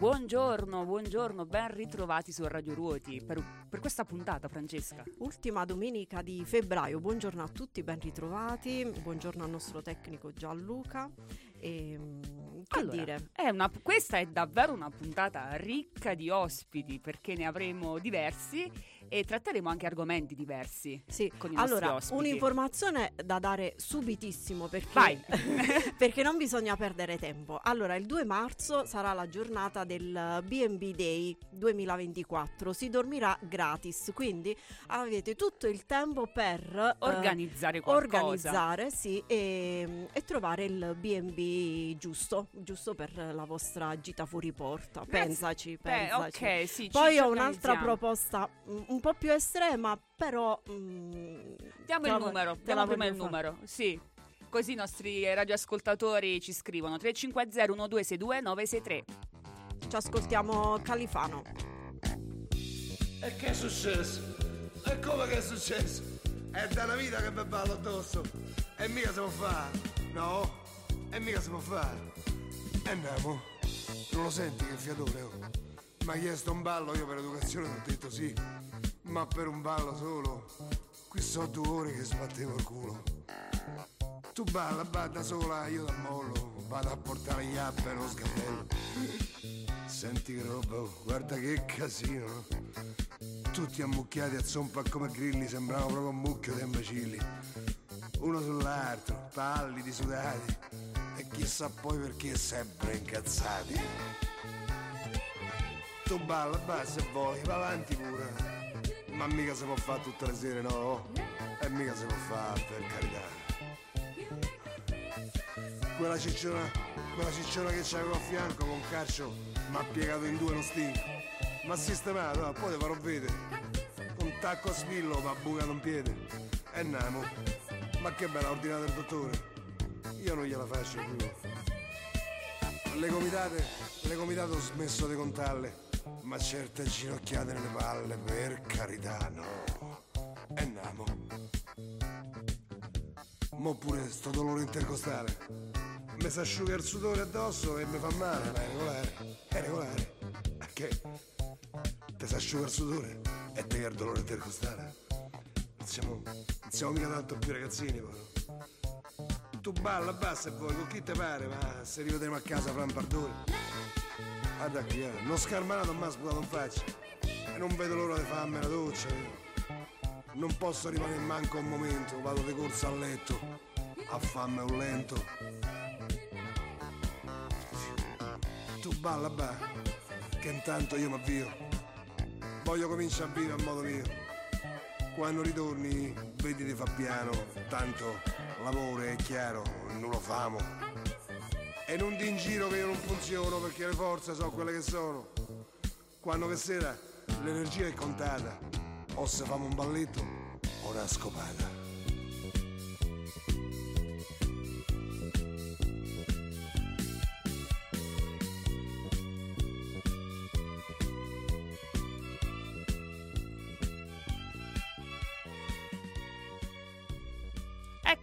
Buongiorno, buongiorno, ben ritrovati su Radio Ruoti per, per, questa puntata, Francesca. Ultima domenica di febbraio, buongiorno a tutti, ben ritrovati, buongiorno al nostro tecnico Gianluca. E, mm, che allora, dire? È una, questa è davvero una puntata ricca di ospiti perché ne avremo diversi e tratteremo anche argomenti diversi. Sì, con i allora ospiti. un'informazione da dare subitissimo perché, perché non bisogna perdere tempo. Allora, il 2 marzo sarà la giornata del BB Day 2024. Si dormirà gratis, quindi avete tutto il tempo per organizzare eh, qualcosa. Organizzare, sì, e, e trovare il BB giusto, giusto per la vostra gita fuori porta. Pensaci, pensaci. Eh, ok, sì, Poi ho un'altra proposta un po' più estrema, però... Mm, diamo il numero, diamo prima il numero, sì. Così i nostri radioascoltatori ci scrivono 350 1262 963. Ci ascoltiamo Califano. E che è successo? E come che è successo? È da una vita che mi ballo addosso. E mica si può fare. No, e mica si può fare. E andiamo. Non lo senti che fiatore? Oh? Mi ha chiesto un ballo, io per educazione ho detto sì. Ma per un ballo solo. Qui so due ore che sbattevo il culo. Tu balla, balla sola, io da mollo. Vado a portare gli app e lo sgabello. Senti che roba, oh, guarda che casino. Tutti ammucchiati a zompa come grilli, sembravano proprio un mucchio di imbecilli. Uno sull'altro, pallidi, sudati. E chissà poi perché sempre incazzati. Tu balla, balla se vuoi, va avanti pure. Ma mica si può fare tutte le sere, no? E mica si può fare, per carità. Quella cicciona, quella cicciona che c'avevo a fianco con calcio mi ha piegato in due lo stinco. Ma sistemato, poi te farò vedere. Un tacco a spillo mi ha bucato un piede. E namo. Ma che bella ordinata il dottore. Io non gliela faccio più. Le comitate, le comitate ho smesso di contarle. Ma certe ginocchiate nelle palle, per carità, no. E namo. Mo pure sto dolore intercostale mi si asciuga il sudore addosso e mi fa male, ma è regolare, è regolare. A che? Ti si asciuga il sudore e te il dolore intercostale. Non siamo, siamo mica tanto più ragazzini, poi. Tu balla, basta e vuoi, con chi te pare, ma se rivedremo a casa fra un pardone. Guarda qui, eh, non scarmanato ma sputato in faccia. E non vedo l'ora di farmi la doccia. Non posso rimanere manco un momento, vado di corsa a letto, a farmi un lento. Tu balla, ba, che intanto io mi avvio. Voglio cominciare a vivere a modo mio. Quando ritorni, vedi di fa piano, tanto lavoro è chiaro, non lo famo. E non ti in giro che io non funziono perché le forze sono quelle che sono. Quando che sera l'energia è contata, o se famo un balletto o una scopata.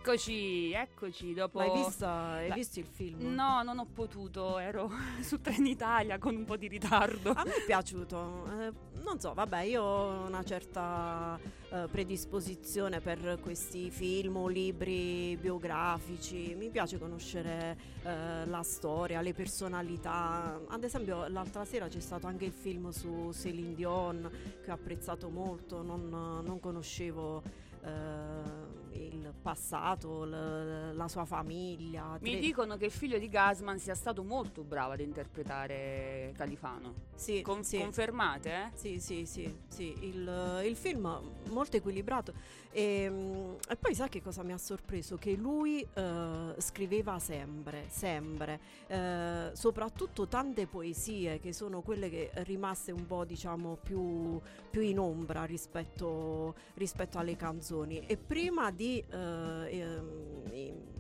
Eccoci, eccoci. Dopo... hai visto, hai visto il film? No, non ho potuto, ero su Trenitalia con un po' di ritardo. A me è piaciuto. Eh, non so, vabbè, io ho una certa eh, predisposizione per questi film o libri biografici. Mi piace conoscere eh, la storia, le personalità. Ad esempio, l'altra sera c'è stato anche il film su Celine Dion che ho apprezzato molto, non, non conoscevo eh, il passato, l- la sua famiglia. Mi tre... dicono che il figlio di Gasman sia stato molto bravo ad interpretare Califano. Sì, Con- sì. Confermate, eh? Sì, sì, sì, sì. Il, il film molto equilibrato. E, ehm, e, poi sai che cosa mi ha sorpreso? Che lui eh, scriveva sempre, sempre, eh, soprattutto tante poesie che sono quelle che rimaste un po' diciamo più, più in ombra rispetto, rispetto alle canzoni e prima di eh, eh,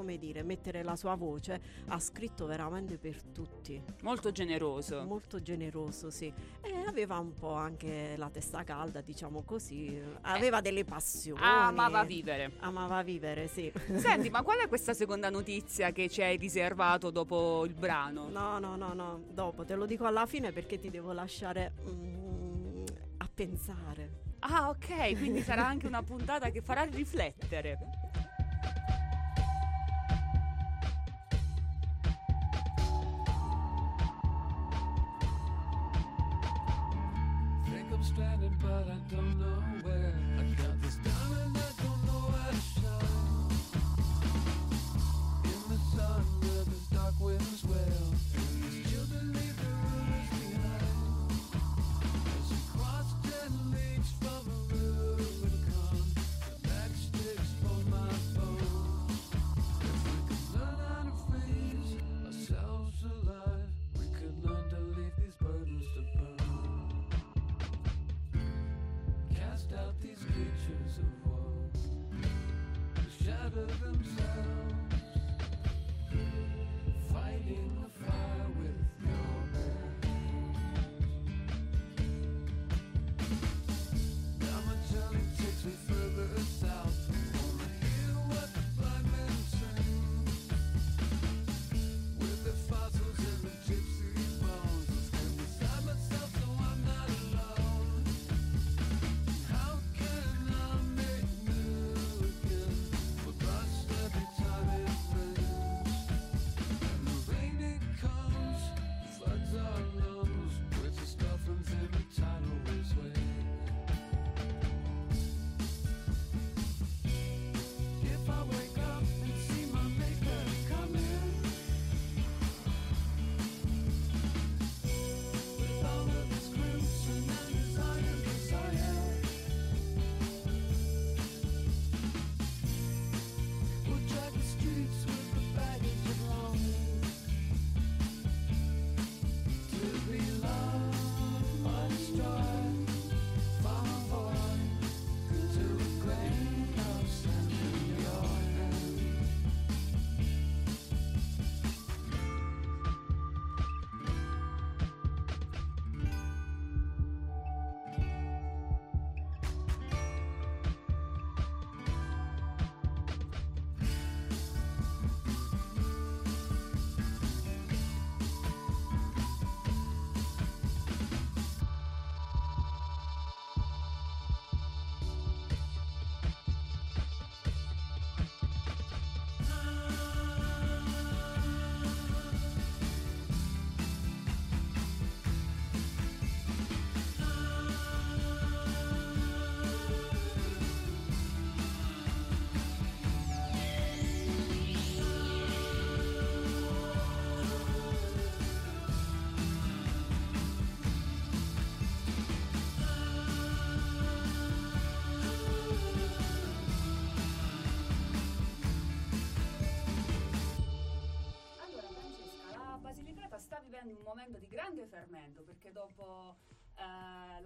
come dire, mettere la sua voce, ha scritto veramente per tutti. Molto generoso. Molto generoso, sì. E aveva un po' anche la testa calda, diciamo così. Aveva eh. delle passioni. Amava vivere. Amava vivere, sì. Senti, ma qual è questa seconda notizia che ci hai riservato dopo il brano? No, no, no, no, dopo te lo dico alla fine perché ti devo lasciare mm, a pensare. Ah, ok, quindi sarà anche una puntata che farà riflettere. But I don't know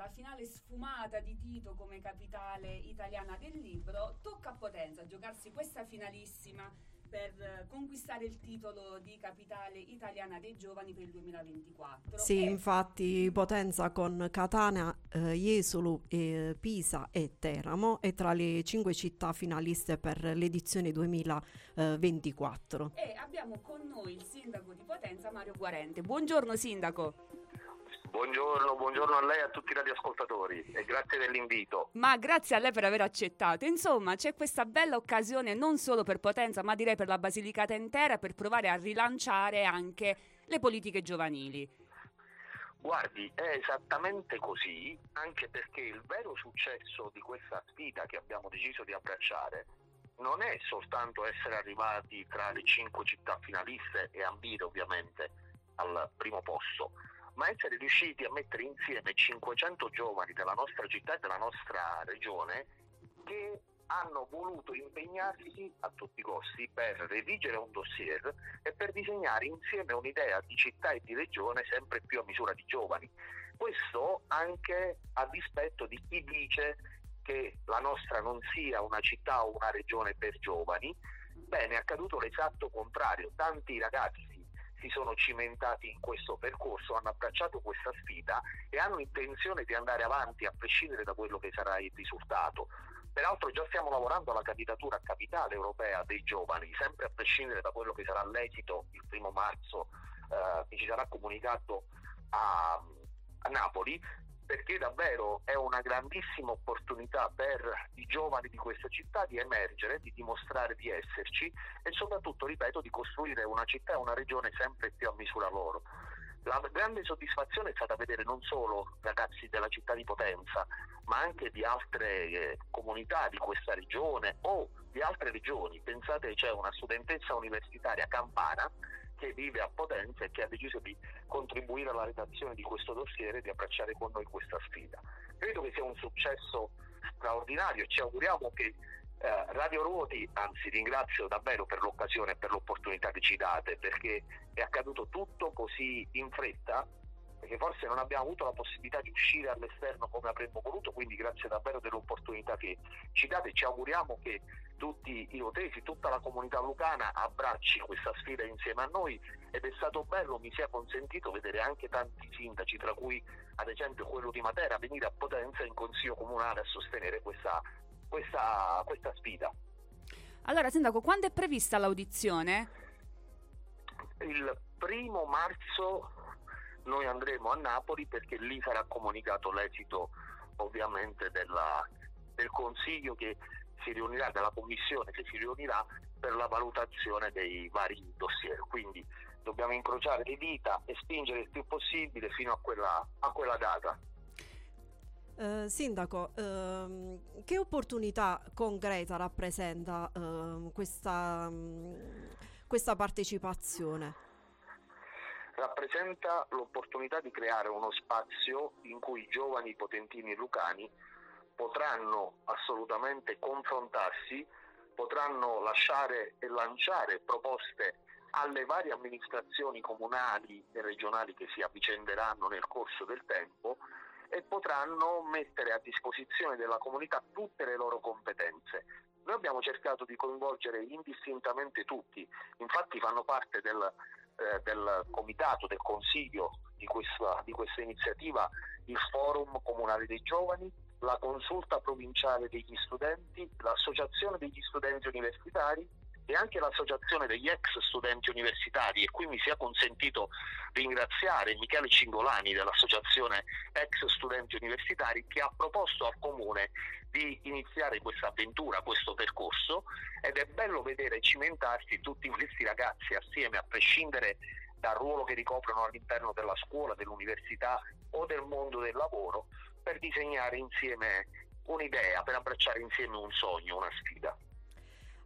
la finale sfumata di Tito come capitale italiana del libro, tocca a Potenza giocarsi questa finalissima per conquistare il titolo di capitale italiana dei giovani per il 2024. Sì, e... infatti Potenza con Catania, eh, Jesolo, eh, Pisa e Teramo è tra le cinque città finaliste per l'edizione 2024. E abbiamo con noi il sindaco di Potenza, Mario Guarente. Buongiorno sindaco. Buongiorno, buongiorno, a lei e a tutti i radioascoltatori e grazie dell'invito. Ma grazie a lei per aver accettato. Insomma, c'è questa bella occasione non solo per Potenza, ma direi per la Basilicata intera per provare a rilanciare anche le politiche giovanili. Guardi, è esattamente così, anche perché il vero successo di questa sfida che abbiamo deciso di abbracciare non è soltanto essere arrivati tra le cinque città finaliste e ambire ovviamente al primo posto, ma essere riusciti a mettere insieme 500 giovani della nostra città e della nostra regione che hanno voluto impegnarsi a tutti i costi per redigere un dossier e per disegnare insieme un'idea di città e di regione sempre più a misura di giovani. Questo anche a dispetto di chi dice che la nostra non sia una città o una regione per giovani, Bene, è accaduto l'esatto contrario, tanti ragazzi si sono cimentati in questo percorso, hanno abbracciato questa sfida e hanno intenzione di andare avanti a prescindere da quello che sarà il risultato. Peraltro già stiamo lavorando alla candidatura capitale europea dei giovani, sempre a prescindere da quello che sarà l'esito il primo marzo eh, che ci sarà comunicato a, a Napoli, perché davvero è una grandissima opportunità per i giovani di questa città di emergere, di dimostrare di esserci e soprattutto, ripeto, di costruire una città e una regione sempre più a misura loro. La grande soddisfazione è stata vedere non solo ragazzi della città di Potenza, ma anche di altre eh, comunità di questa regione o di altre regioni. Pensate, c'è una studentessa universitaria campana che vive a Potenza e che ha deciso di contribuire alla redazione di questo dossier e di abbracciare con noi questa sfida. Credo che sia un successo straordinario ci auguriamo che eh, Radio Ruoti, anzi ringrazio davvero per l'occasione e per l'opportunità che ci date, perché è accaduto tutto così in fretta perché forse non abbiamo avuto la possibilità di uscire all'esterno come avremmo voluto, quindi grazie davvero dell'opportunità che ci date, ci auguriamo che tutti i rotesi, tutta la comunità lucana abbracci questa sfida insieme a noi ed è stato bello, mi sia consentito vedere anche tanti sindaci, tra cui ad esempio quello di Matera, venire a Potenza in Consiglio Comunale a sostenere questa, questa, questa sfida. Allora, Sindaco, quando è prevista l'audizione? Il primo marzo noi andremo a Napoli perché lì sarà comunicato l'esito ovviamente della, del Consiglio che si riunirà, della Commissione che si riunirà per la valutazione dei vari dossier. Quindi dobbiamo incrociare le dita e spingere il più possibile fino a quella, a quella data. Uh, sindaco, uh, che opportunità concreta rappresenta uh, questa, um, questa partecipazione? rappresenta l'opportunità di creare uno spazio in cui i giovani potentini lucani potranno assolutamente confrontarsi, potranno lasciare e lanciare proposte alle varie amministrazioni comunali e regionali che si avvicenderanno nel corso del tempo e potranno mettere a disposizione della comunità tutte le loro competenze. Noi abbiamo cercato di coinvolgere indistintamente tutti, infatti fanno parte del eh, del comitato, del consiglio di questa, di questa iniziativa il forum comunale dei giovani, la consulta provinciale degli studenti, l'associazione degli studenti universitari e anche l'associazione degli ex studenti universitari. E qui mi sia consentito ringraziare Michele Cingolani dell'associazione ex studenti universitari che ha proposto al comune di iniziare questa avventura, questo percorso. Ed è bello vedere cimentarsi tutti questi ragazzi assieme a prescindere dal ruolo che ricoprono all'interno della scuola, dell'università o del mondo del lavoro per disegnare insieme un'idea, per abbracciare insieme un sogno, una sfida.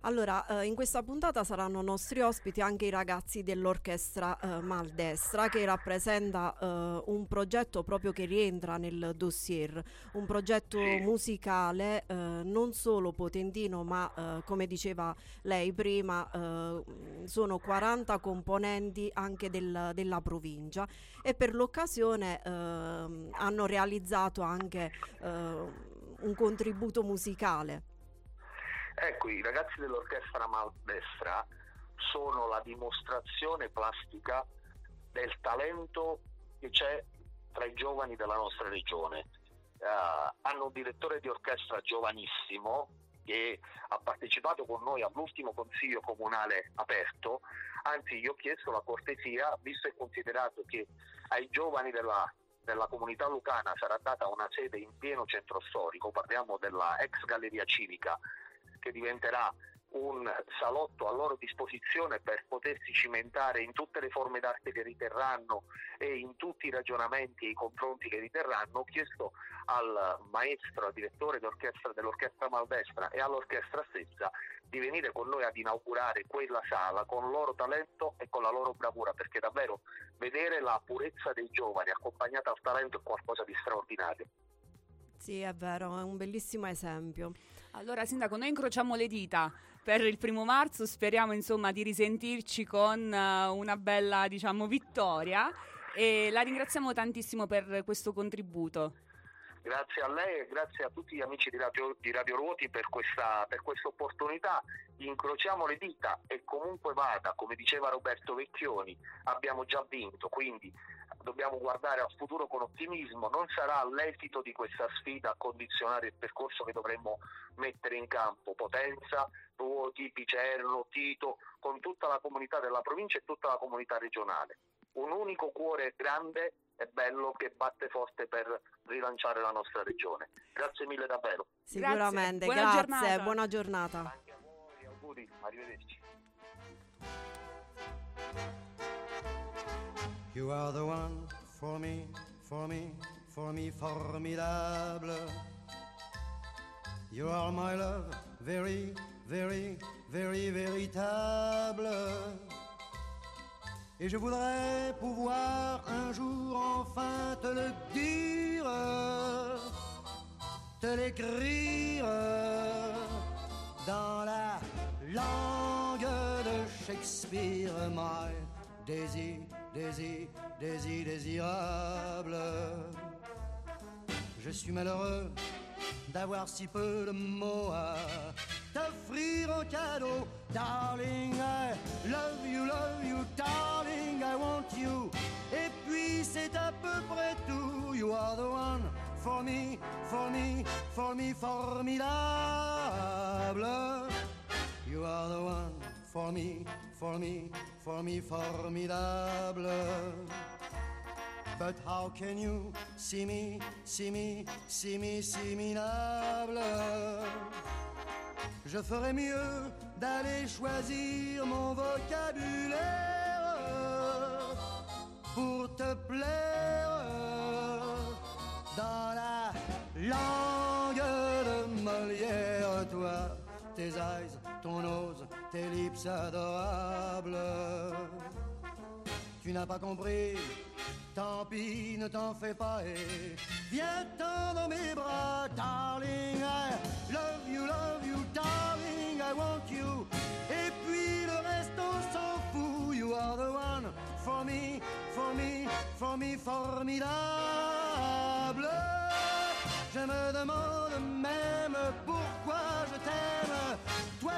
Allora, eh, in questa puntata saranno nostri ospiti anche i ragazzi dell'orchestra eh, Maldestra che rappresenta eh, un progetto proprio che rientra nel dossier, un progetto musicale eh, non solo potentino ma eh, come diceva lei prima eh, sono 40 componenti anche del, della provincia. E per l'occasione hanno realizzato anche un contributo musicale. Ecco, i ragazzi dell'orchestra maldestra sono la dimostrazione plastica del talento che c'è tra i giovani della nostra regione. Uh, hanno un direttore di orchestra giovanissimo che ha partecipato con noi all'ultimo consiglio comunale aperto, anzi gli ho chiesto la cortesia, visto e considerato che ai giovani della, della comunità lucana sarà data una sede in pieno centro storico, parliamo della ex galleria civica che diventerà un salotto a loro disposizione per potersi cimentare in tutte le forme d'arte che riterranno e in tutti i ragionamenti e i confronti che riterranno, ho chiesto al maestro, al direttore d'orchestra dell'orchestra maldestra e all'orchestra stessa di venire con noi ad inaugurare quella sala con il loro talento e con la loro bravura, perché davvero vedere la purezza dei giovani accompagnata al talento è qualcosa di straordinario. Sì, è vero, è un bellissimo esempio. Allora, Sindaco, noi incrociamo le dita per il primo marzo, speriamo insomma di risentirci con uh, una bella, diciamo, vittoria e la ringraziamo tantissimo per questo contributo. Grazie a lei e grazie a tutti gli amici di Radio, di Radio Ruoti per questa, per questa opportunità. Incrociamo le dita e comunque vada, come diceva Roberto Vecchioni, abbiamo già vinto, quindi dobbiamo guardare al futuro con ottimismo. Non sarà l'esito di questa sfida a condizionare il percorso che dovremmo mettere in campo. Potenza, Ruoti, Picerno, Tito, con tutta la comunità della provincia e tutta la comunità regionale. Un unico cuore grande è bello che batte forte per rilanciare la nostra regione. Grazie mille davvero. Sicuramente, Buona grazie, giornata. buona giornata. Anche a voi, auguri, arrivederci. You are the one for me, for me, for me, formidable. You are my love, very, very, very véritable. Et je voudrais pouvoir un jour enfin te le dire, te l'écrire dans la langue de Shakespeare, my Daisy, Daisy, Daisy désirable. Je suis malheureux d'avoir si peu de mots à t'offrir en cadeau. Darling, I love you, love you, darling, I want you. Et puis c'est à peu près tout. You are the one for me, for me, for me, formidable. You are the one for me, for me, for me, formidable. But how can you see me, see me, see me, see? Je ferais mieux d'aller choisir mon vocabulaire pour te plaire dans la langue de Molière, toi, tes eyes, ton nose, tes lips adorables. Tu n'as pas compris, tant pis, ne t'en fais pas et viens-t'en dans mes bras, darling. I love you, love you, darling, I want you. Et puis le reste, on s'en fout. You are the one for me, for me, for me, formidable. Je me demande même pourquoi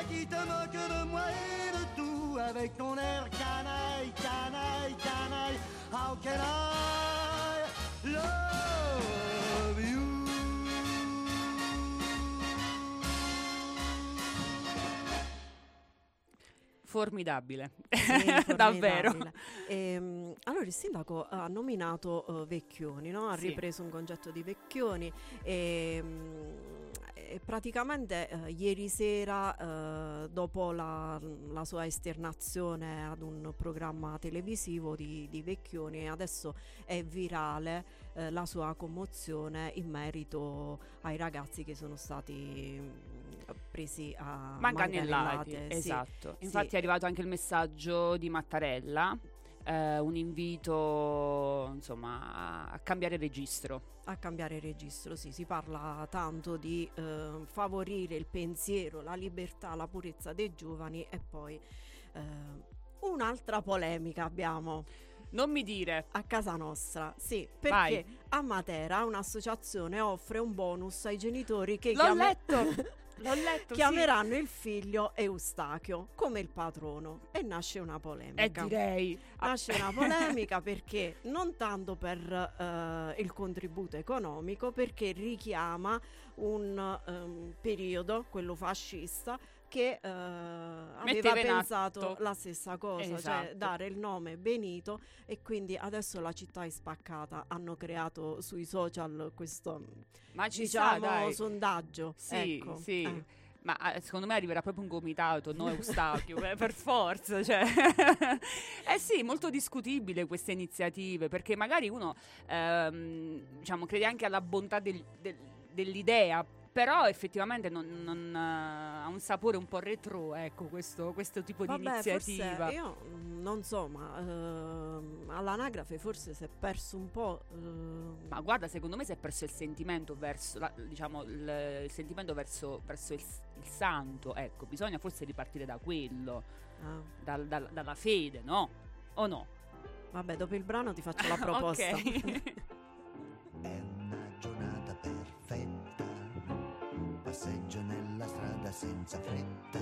qui te moques de moi et de tout avec ton air canaille, canaille, canaille. How can I love you? Formidabile. Sì, Davvero. formidabile. Ehm, allora il sindaco ha nominato eh, Vecchioni, no? ha Sì. ripreso un concetto di Vecchioni e, mm, e praticamente eh, ieri sera, eh, dopo la, la sua esternazione ad un programma televisivo di, di Vecchioni, adesso è virale eh, la sua commozione in merito ai ragazzi che sono stati mm, presi a manganellate, sì. esatto. Sì. Infatti è arrivato anche il messaggio di Mattarella, eh, un invito insomma a, cambiare registro. a cambiare registro, sì, si parla tanto di eh, favorire il pensiero, la libertà, la purezza dei giovani e poi eh, un'altra polemica abbiamo Non mi dire, a casa nostra, sì, perché Vai. a Matera un'associazione offre un bonus ai genitori che l'ho chiame- letto, l'ho letto, sì. chiameranno il figlio Eustachio come il patrono e nasce una polemica. Eh direi. Nasce una polemica perché non tanto per eh, il contributo economico, perché richiama un ehm, periodo, quello fascista, che eh, aveva pensato atto. la stessa cosa, cioè Esatto. dare il nome Benito e quindi adesso la città è spaccata. Hanno creato sui social questo Ma ci sta, diciamo dai. sondaggio. Sì, ecco. sì. Eh. Ma eh, secondo me arriverà proprio un gomitato, no Eustachio, eh, per forza. Cioè. eh sì, molto discutibile queste iniziative, perché magari uno ehm, diciamo, crede anche alla bontà del- del- dell'idea, però effettivamente non, non, eh, ha un sapore un po' retro, ecco, questo, questo tipo di Vabbè, iniziativa. forse io non so, ma ehm, all'anagrafe forse si è perso un po'. ehm, Ma guarda, secondo me si è perso il sentimento verso, la- diciamo, il, il sentimento verso, verso il, il santo. Ecco, bisogna forse ripartire da quello, ah, dal- dal- dalla fede, no? O no? vabbè, dopo il brano ti faccio la proposta. Ok. Passeggio nella strada senza fretta.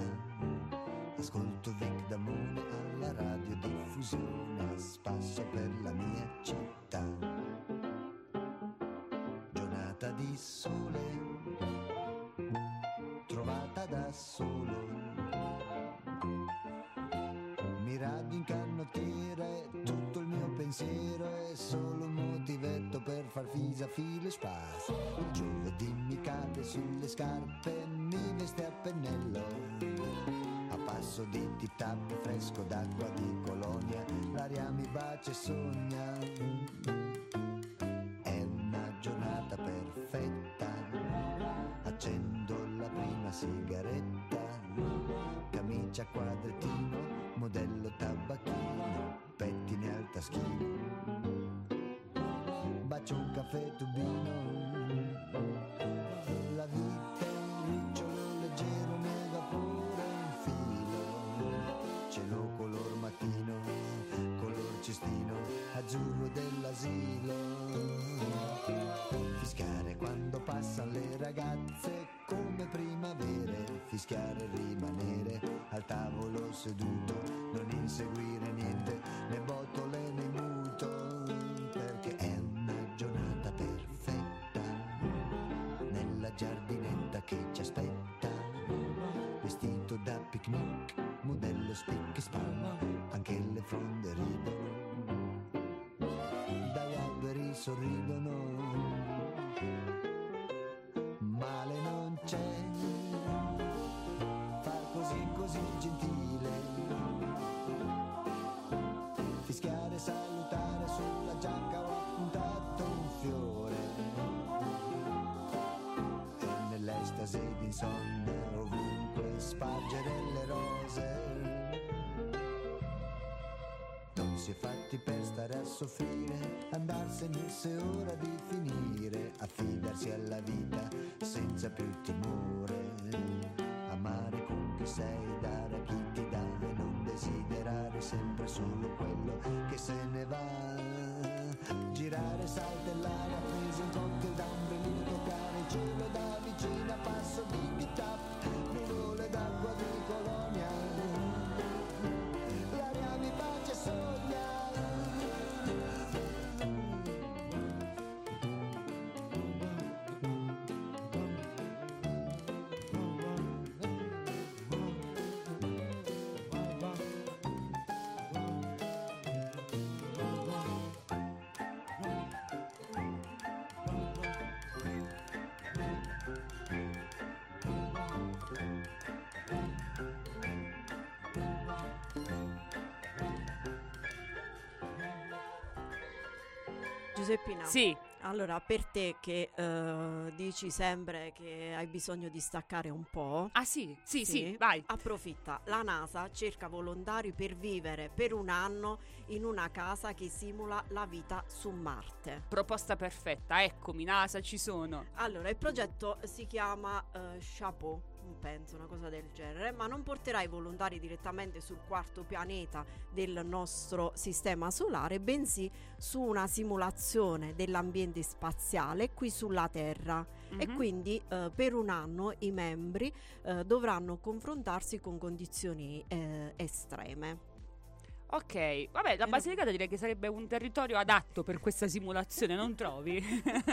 Ascolto Vic Damone alla radiodiffusione a spasso per la mia città. Giornata di sole, trovata da solo. Mi radio in canottiere, pensiero è solo un motivetto per far fisa filo spas. Il giovedì mi cade sulle scarpe, mi veste a pennello. A passo di titap fresco d'acqua di colonia, l'aria mi bacia e sogna. È una giornata perfetta, accendo la prima sigaretta, camicia quadrettino, modello tabacchino, pettine al taschino, bacio un caffè tubino, la vita è un ricciolo leggero nel vapore in filo, cielo color mattino, color cestino, azzurro dell'asilo. Fischiare quando passano le ragazze come primavere, fischiare e rimanere al tavolo seduto, non inseguire niente, né botole né muto, perché è una giornata perfetta, nella giardinetta che ci aspetta, vestito da picnic, modello spick e span, anche le fronde ridono, dagli alberi sorridono c'è. Far così così gentile. Fischiare salutare sulla giacca ho appuntato un fiore. E nell'estasi d'insonnia ovunque spargere le rose si è fatti per stare a soffrire, andarsene se è ora di finire, affidarsi alla vita senza più timore, amare con chi sei, dare a chi ti dà e non desiderare sempre solo quello che se ne va, girare, saltellare, appesi un cocktail d'ambrellino, toccare il cielo da vicino a passo di tap, Giuseppina. Sì, Allora, per te che eh, dici sempre che hai bisogno di staccare un po', ah sì, sì, sì, Sì. vai. approfitta. La NASA cerca volontari per vivere per un anno in una casa che simula la vita su Marte. Proposta perfetta, eccomi, NASA, ci sono. Allora, il progetto si chiama eh, Chapeau, penso, una cosa del genere, ma non porterà i volontari direttamente sul quarto pianeta del nostro sistema solare, bensì su una simulazione dell'ambiente spaziale qui sulla Terra. E Mhm. quindi eh, per un anno i membri eh, dovranno confrontarsi con condizioni eh, estreme. Ok, vabbè, la Basilicata direi che sarebbe un territorio adatto per questa simulazione, non trovi?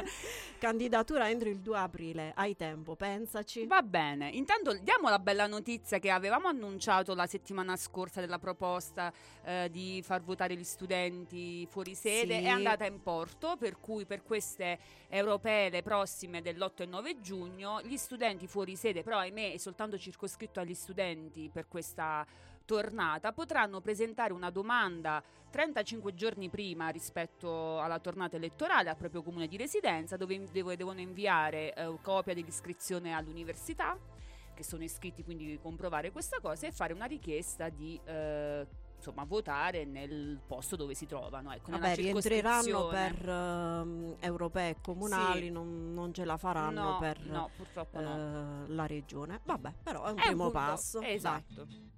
Candidatura entro il 2 aprile, hai tempo, pensaci. Va bene, intanto diamo la bella notizia che avevamo annunciato la settimana scorsa della proposta eh, di far votare gli studenti fuori sede, Sì. è andata in porto, per cui per queste europee le prossime dell'8 e 9 giugno, gli studenti fuori sede, però ahimè è soltanto circoscritto agli studenti per questa tornata, potranno presentare una domanda 35 giorni prima rispetto alla tornata elettorale al proprio comune di residenza, dove, dove devono inviare eh, copia dell'iscrizione all'università, che sono iscritti, quindi comprovare questa cosa e fare una richiesta di eh, insomma votare nel posto dove si trovano. Ecco, Vabbè, rientreranno per ehm, europee e comunali, Sì. non, non ce la faranno no, per no, purtroppo no. eh, la regione. Vabbè, però è un È primo punto- passo. dai. Esatto. Hey,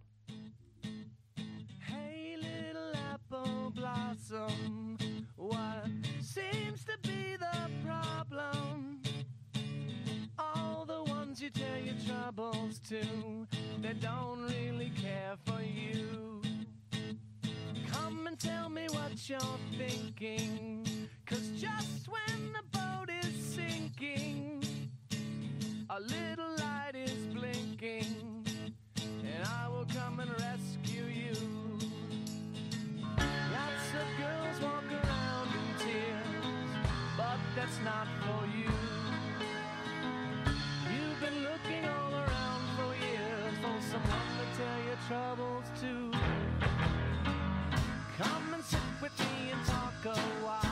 blossom, what seems to be the problem? All the ones you tell your troubles to that don't really care for you. Come and tell me what you're thinking. Cause just when the boat is sinking, a little light is blinking, and I will come and rescue you. Lots of girls walk around in tears, but that's not for you. You've been looking all around for years for someone to tell your troubles to. Come and sit with me and talk a while.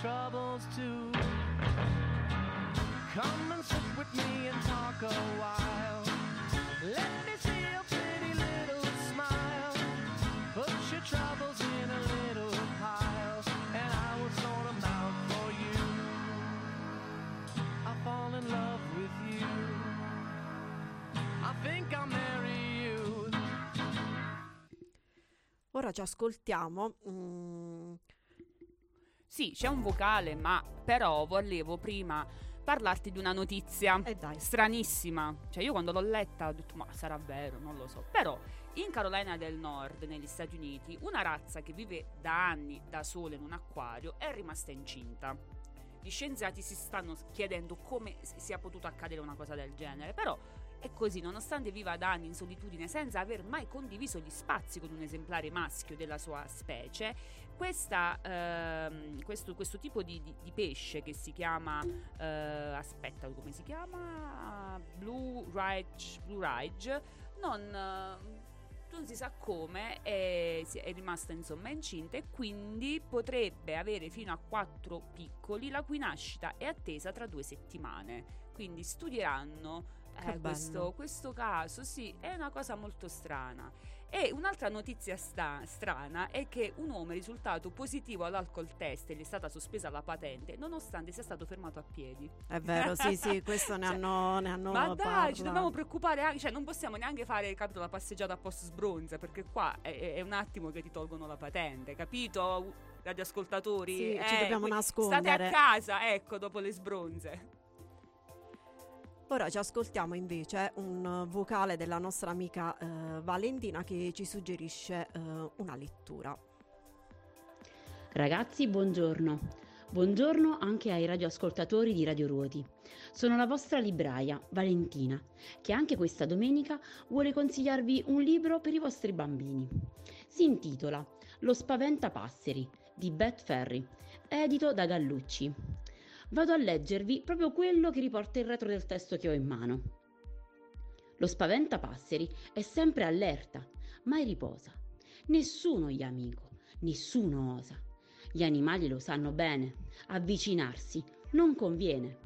Troubles to. Come and sit with me and talk a while. Let me see your pretty little smile. Put your troubles in a little pile, and I will sort 'em out for you. I fall in love with you. I think I'll marry you. Ora ci ascoltiamo. mm, Sì, c'è un vocale, ma però volevo prima parlarti di una notizia E dai. stranissima. Cioè, io quando l'ho letta ho detto, ma sarà vero, non lo so. Però in Carolina del Nord, negli Stati Uniti, una razza che vive da anni da sola in un acquario è rimasta incinta. Gli scienziati si stanno chiedendo come sia potuto accadere una cosa del genere, però è così, nonostante viva da anni in solitudine senza aver mai condiviso gli spazi con un esemplare maschio della sua specie, questa, ehm, questo, questo tipo di, di- di pesce che si chiama, eh, aspetta come si chiama, Blue Ridge, Blue Ridge non, non si sa come è, è rimasta insomma incinta e quindi potrebbe avere fino a quattro piccoli la cui nascita è attesa tra due settimane. Quindi studieranno eh, questo, questo caso. Sì è una cosa molto strana e un'altra notizia sta- strana è che un uomo è risultato positivo all'alcol test e gli è stata sospesa la patente nonostante sia stato fermato a piedi È vero, sì, sì, questo ne Cioè, hanno, ne hanno ma dai, ci parlato. dobbiamo preoccupare anche, cioè non possiamo neanche fare, capito, la passeggiata a post sbronza, perché qua è, è un attimo che ti tolgono la patente, capito? Radioascoltatori, Sì, Eh, ci dobbiamo nascondere. State a casa, ecco, dopo le sbronze. Ora ci ascoltiamo invece un eh, vocale della nostra amica eh, Valentina che ci suggerisce eh, una lettura. Ragazzi, buongiorno. Buongiorno anche ai radioascoltatori di Radio Ruoti. Sono la vostra libraia, Valentina, che anche questa domenica vuole consigliarvi un libro per i vostri bambini. Si intitola Lo spaventapasseri di Beth Ferry, edito da Gallucci. Vado a leggervi proprio quello che riporta il retro del testo che ho in mano. Lo spaventapasseri è sempre allerta, mai riposa. Nessuno gli è amico, nessuno osa. Gli animali lo sanno bene, avvicinarsi non conviene.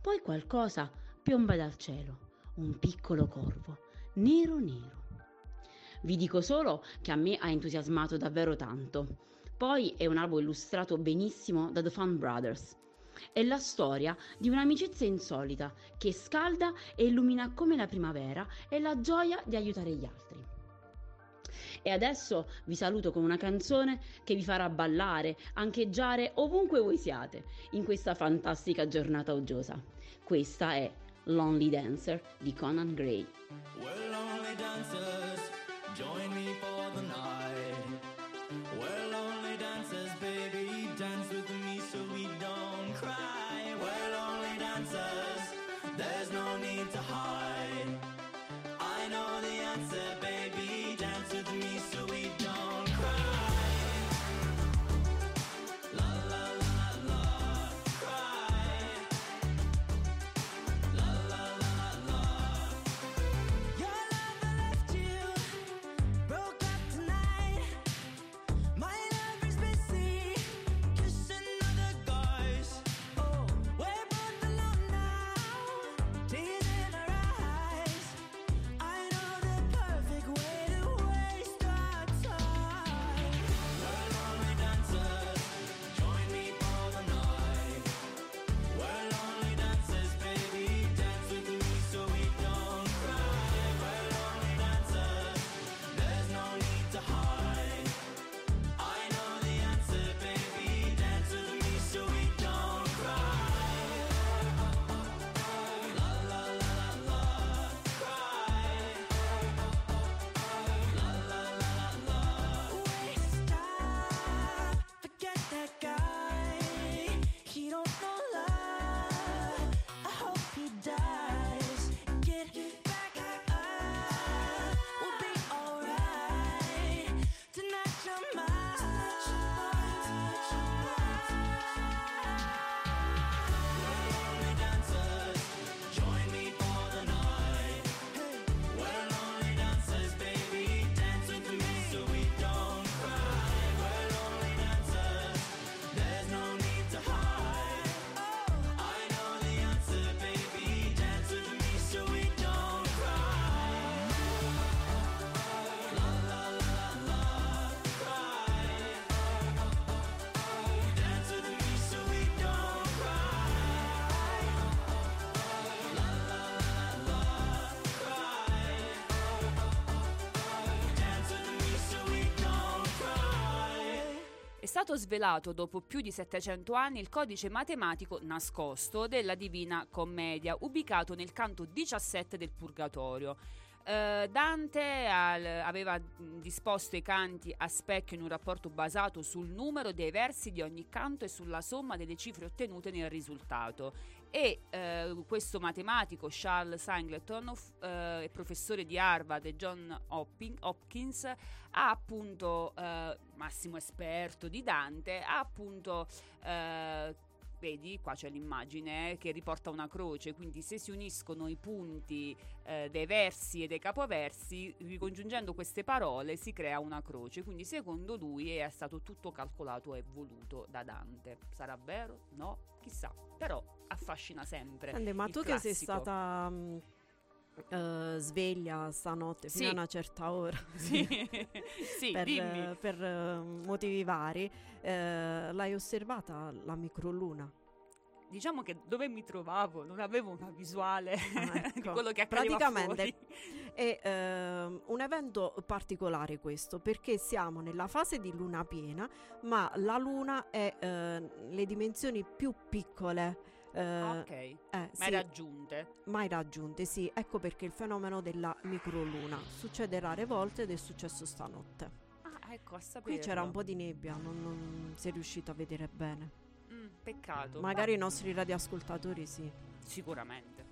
Poi qualcosa piomba dal cielo, un piccolo corvo, nero nero. Vi dico solo che a me ha entusiasmato davvero tanto. Poi è un albo illustrato benissimo da The Fun Brothers. È la storia di un'amicizia insolita che scalda e illumina come la primavera e la gioia di aiutare gli altri. E adesso vi saluto con una canzone che vi farà ballare, ancheggiare ovunque voi siate in questa fantastica giornata uggiosa. Questa è Lonely Dancer di Conan Gray. Well, lonely dancers, join me for the night. Well, lonely dancers, baby, stato svelato dopo più di 700 anni il codice matematico nascosto della Divina Commedia, ubicato nel canto 17 del Purgatorio. Eh, Dante aveva mh, disposto i canti a specchio in un rapporto basato sul numero dei versi di ogni canto e sulla somma delle cifre ottenute nel risultato. E eh, questo matematico, Charles Singleton, eh, professore di Harvard e John Hopkins, ha appunto, eh, massimo esperto di Dante, ha appunto eh, Vedi, qua c'è l'immagine eh, che riporta una croce, quindi se si uniscono i punti eh, dei versi e dei capoversi, ricongiungendo queste parole si crea una croce. Quindi secondo lui è stato tutto calcolato e voluto da Dante. Sarà vero? No? Chissà. Però affascina sempre. Senti, ma tu che sei classico. stata eh, sveglia stanotte fino Sì. a una certa ora Sì, sì per, eh, per, eh, motivi vari, eh, l'hai osservata la microluna? Diciamo che dove mi trovavo non avevo una visuale Ah, di ecco. quello che accadeva Praticamente fuori. è ehm, un evento particolare questo perché siamo nella fase di luna piena, ma la luna è eh, le dimensioni più piccole. Eh, ok, eh, ma sì, raggiunte. mai raggiunte, sì. Ecco perché il fenomeno della microluna succede rare volte ed è successo stanotte. Ah, ecco, a saperlo. Qui c'era un po' di nebbia, non, non si è riuscito a vedere bene. Mm, peccato. Magari i nostri radioascoltatori sì. Sicuramente.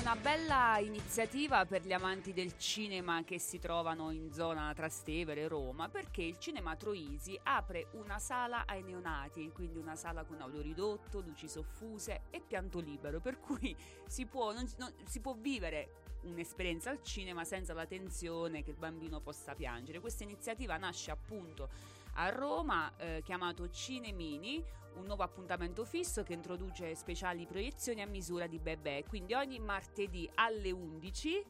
Una bella iniziativa per gli amanti del cinema che si trovano in zona Trastevere, Roma, perché il Cinema Troisi apre una sala ai neonati, quindi una sala con audio ridotto, luci soffuse e pianto libero, per cui si può, non- non- si può vivere un'esperienza al cinema senza la tensione che il bambino possa piangere. Questa iniziativa nasce appunto a Roma eh, chiamato Cinemini, un nuovo appuntamento fisso che introduce speciali proiezioni a misura di bebè. Quindi ogni martedì alle 11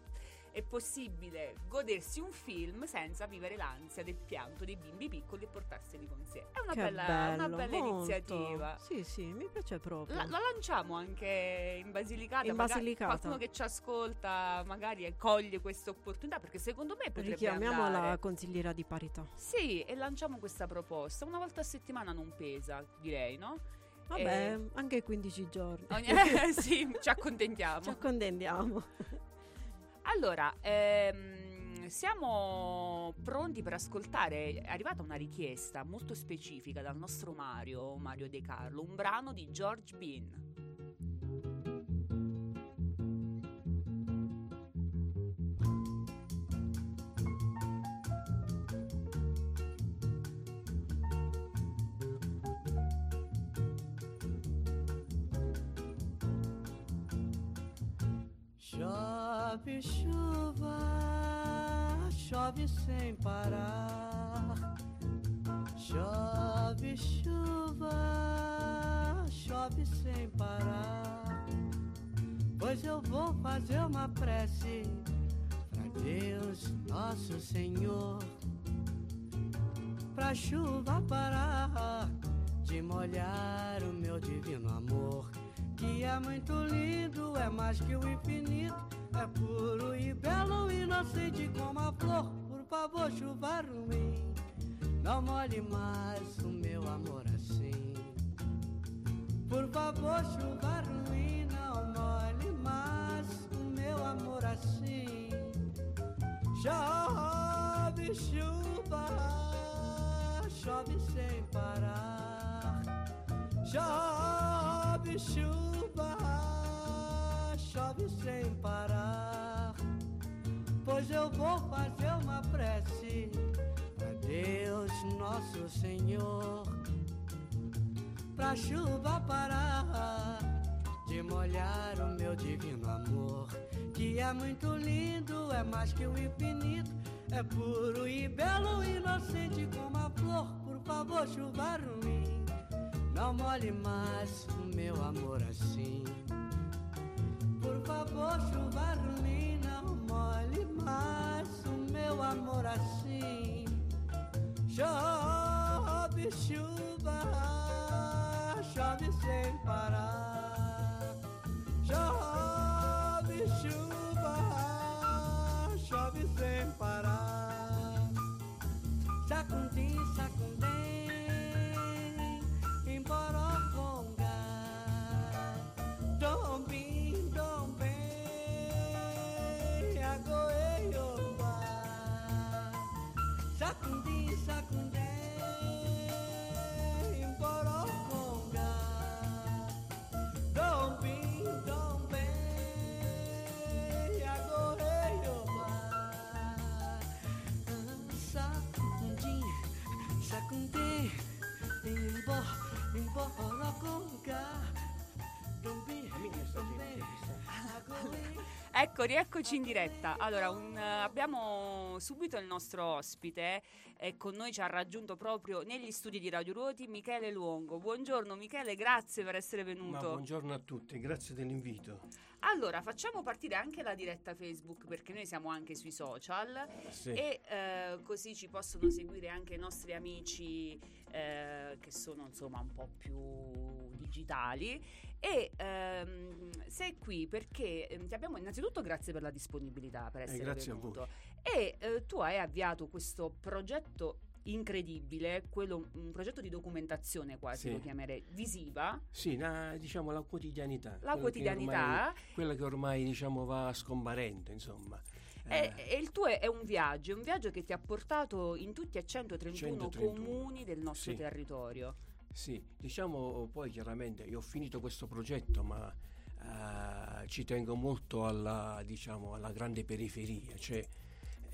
è possibile godersi un film senza vivere l'ansia del pianto dei bimbi piccoli e portarseli con sé. È una Che bella, bello, una bella iniziativa. Sì, sì, mi piace proprio. La, la lanciamo anche in Basilicata. In Basilicata. Qualcuno che ci ascolta magari coglie questa opportunità perché secondo me potrebbe Richiamiamo andare. la consigliera di parità. Sì, e lanciamo questa proposta. Una volta a settimana non pesa, direi, no? Vabbè, Eh, anche 15 giorni. ogni- sì, ci accontentiamo. Ci accontentiamo. Allora, ehm, siamo pronti per ascoltare. È arrivata una richiesta molto specifica dal nostro Mario, Mario De Carlo, un brano di George Bean. Chove chuva, chove sem parar. Chove chuva, chove sem parar. Pois eu vou fazer uma prece pra Deus, nosso Senhor. Pra chuva parar de molhar o meu divino amor. Que é muito lindo, é mais que o infinito. É puro e belo, inocente como a flor. Por favor, chuva ruim, não molhe mais o meu amor assim. Por favor, chuva ruim, não molhe mais o meu amor assim. Chove chuva, chove sem parar. Chove chuva, chove sem parar. Pois eu vou fazer uma prece pra Deus, nosso Senhor. Pra chuva parar de molhar o meu divino amor. Que é muito lindo, é mais que o infinito. É puro e belo, inocente como a flor. Por favor, chuva ruim, não molhe mais o meu amor assim. Por favor, chuva ruim, não molhe mais o meu amor assim. Chove chuva, chove sem parar. Chove chuva, chove sem parar. Sacundim, sacundim, Ecco, rieccoci in diretta. Allora, un, eh, abbiamo subito il nostro ospite e con noi ci ha raggiunto proprio negli studi di Radio Ruoti Michele Luongo. Buongiorno Michele, grazie per essere Ma venuto. buongiorno a tutti, grazie dell'invito. Allora, facciamo partire anche la diretta Facebook perché noi siamo anche sui social Sì. e eh, così ci possono seguire anche i nostri amici eh, che sono insomma un po' più digitali e ehm, sei qui perché ehm, ti abbiamo innanzitutto grazie per la disponibilità per essere Eh, grazie a venuto voi. e eh, tu hai avviato questo progetto incredibile, quello, un progetto di documentazione quasi Sì. lo chiamerei visiva, Sì, la- diciamo la quotidianità. la che quotidianità ormai- quella che ormai diciamo va scomparendo, insomma. E, Eh, e il tuo è, un viaggio, è un viaggio che ti ha portato in tutti e 131 131. comuni del nostro Sì. territorio. Sì, diciamo poi chiaramente io ho finito questo progetto, ma eh, ci tengo molto alla, diciamo, alla grande periferia, cioè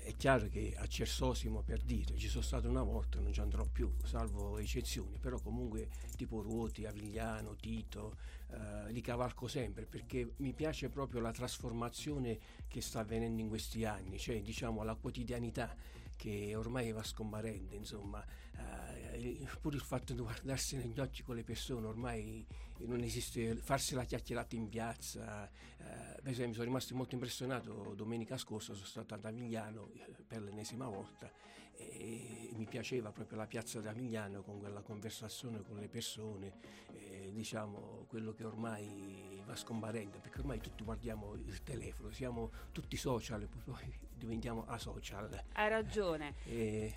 è chiaro che a Cersosimo per dire ci sono stato una volta non ci andrò più salvo eccezioni però comunque tipo Ruoti, Avigliano, Tito eh, li cavalco sempre perché mi piace proprio la trasformazione che sta avvenendo in questi anni cioè diciamo la quotidianità che ormai va scomparendo, insomma, eh, pure il fatto di guardarsi negli occhi con le persone ormai non esiste, farsi la chiacchierata in piazza, eh, per esempio sono rimasto molto impressionato domenica scorsa, sono stato ad Avigliano eh, per l'ennesima volta e mi piaceva proprio la piazza di Avigliano con quella conversazione con le persone, eh, diciamo quello che ormai va scomparendo, perché ormai tutti guardiamo il telefono, siamo tutti social, poi diventiamo asocial. Hai ragione. E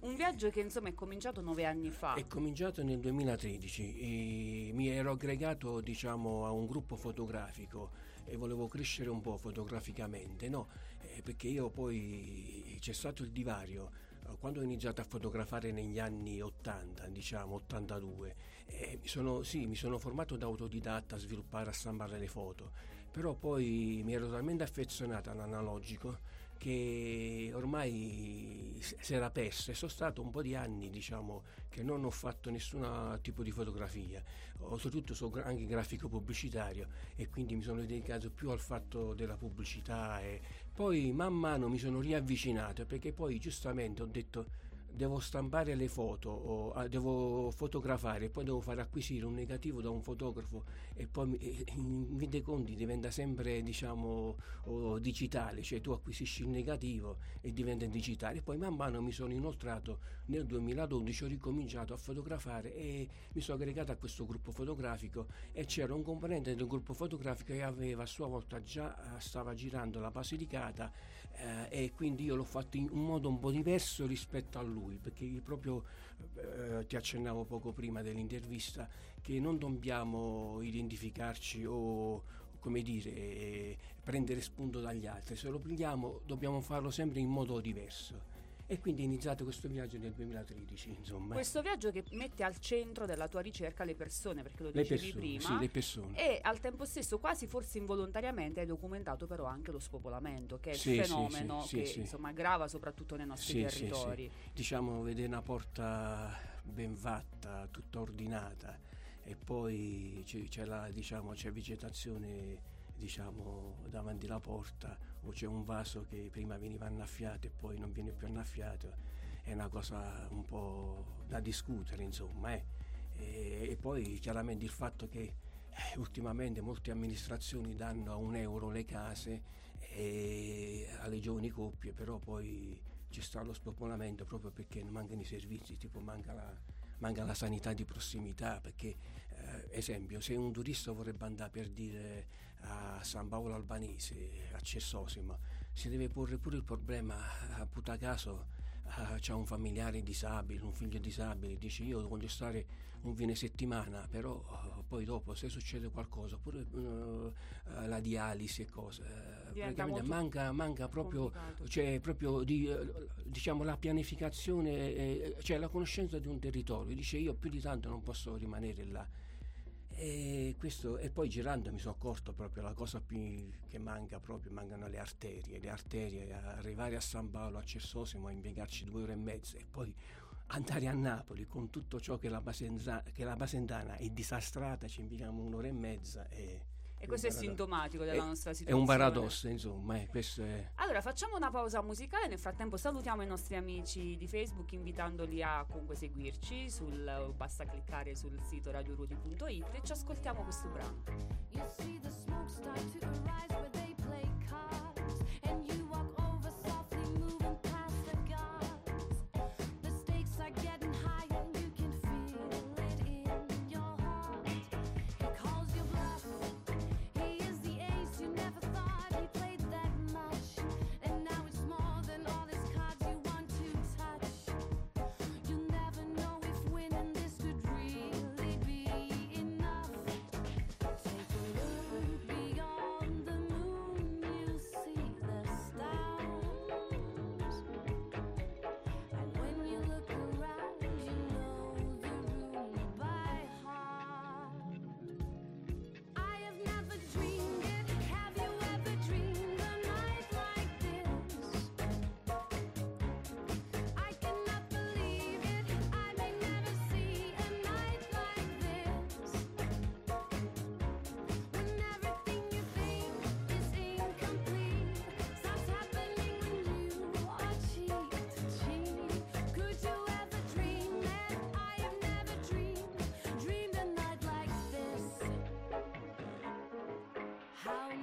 Un viaggio che insomma è cominciato nove anni fa. è cominciato nel 2013 e mi ero aggregato diciamo, a un gruppo fotografico e volevo crescere un po' fotograficamente, no? Eh, perché io poi c'è stato il divario eh, quando ho iniziato a fotografare negli anni 80, diciamo 82, eh, mi, sono, sì, mi sono formato da autodidatta a sviluppare, a stampare le foto, però poi mi ero talmente affezionato all'analogico che ormai si era perso e sono stato un po' di anni diciamo che non ho fatto nessun tipo di fotografia. Oltretutto sono anche grafico pubblicitario e quindi mi sono dedicato più al fatto della pubblicità e poi man mano mi sono riavvicinato perché poi giustamente ho detto devo stampare le foto o, ah, devo fotografare poi devo fare acquisire un negativo da un fotografo e poi mi- e- in fin dei conti diventa sempre diciamo digitale cioè tu acquisisci il negativo e diventa digitale. Poi man mano mi sono inoltrato nel 2012 ho ricominciato a fotografare e mi sono aggregato a questo gruppo fotografico e c'era un componente del gruppo fotografico che aveva a sua volta già eh, stava girando la Basilicata eh, e quindi io l'ho fatto in un modo un po' diverso rispetto a lui perché io proprio eh, ti accennavo poco prima dell'intervista che non dobbiamo identificarci o come dire eh, prendere spunto dagli altri. Se lo prendiamo dobbiamo farlo sempre in modo diverso e quindi è iniziato questo viaggio nel 2013 insomma Questo viaggio che mette al centro della tua ricerca le persone, perché lo le dicevi persone prima. sì le persone E al tempo stesso, quasi forse involontariamente, hai documentato però anche lo spopolamento, che è Sì, il fenomeno sì, sì, che insomma grava soprattutto nei nostri Sì, sì, sì. territori. diciamo vedere una porta ben fatta, tutta ordinata e poi c'è, c'è la, diciamo, c'è vegetazione diciamo, davanti alla porta o c'è un vaso che prima veniva annaffiato e poi non viene più annaffiato è una cosa un po' da discutere insomma eh. e, e poi chiaramente il fatto che eh, ultimamente molte amministrazioni danno a un euro le case e alle giovani coppie però poi ci sta lo spopolamento proprio perché mancano i servizi, tipo manca la, manca la sanità di prossimità, perché eh, esempio se un turista vorrebbe andare per dire a San Paolo Albanese, a Cessosimo, si deve porre pure il problema, a puta caso ah, c'ha un familiare disabile, un figlio disabile, dice io voglio stare un fine settimana, però oh, poi dopo se succede qualcosa, pure eh, la dialisi e cose, praticamente manca, manca proprio cioè proprio di, diciamo la pianificazione, eh, cioè la conoscenza di un territorio. Dice io più di tanto non posso rimanere là. E, questo, e poi girando mi sono accorto proprio la cosa più che manca proprio, mancano le arterie, le arterie, arrivare a San Paolo, a Cessosimo, a impiegarci due ore e mezza e poi andare a Napoli con tutto ciò che la, Basenza- che la Basendana è disastrata, ci impieghiamo un'ora e mezza e, E questo è sintomatico della è- nostra È situazione. un paradosso, insomma, eh, questo è... Allora facciamo una pausa musicale, nel frattempo salutiamo i nostri amici di Facebook invitandoli a comunque seguirci, sul, basta cliccare sul sito radiorudi.it e ci ascoltiamo questo brano. You see the smoke start to arise where they play cards, and you How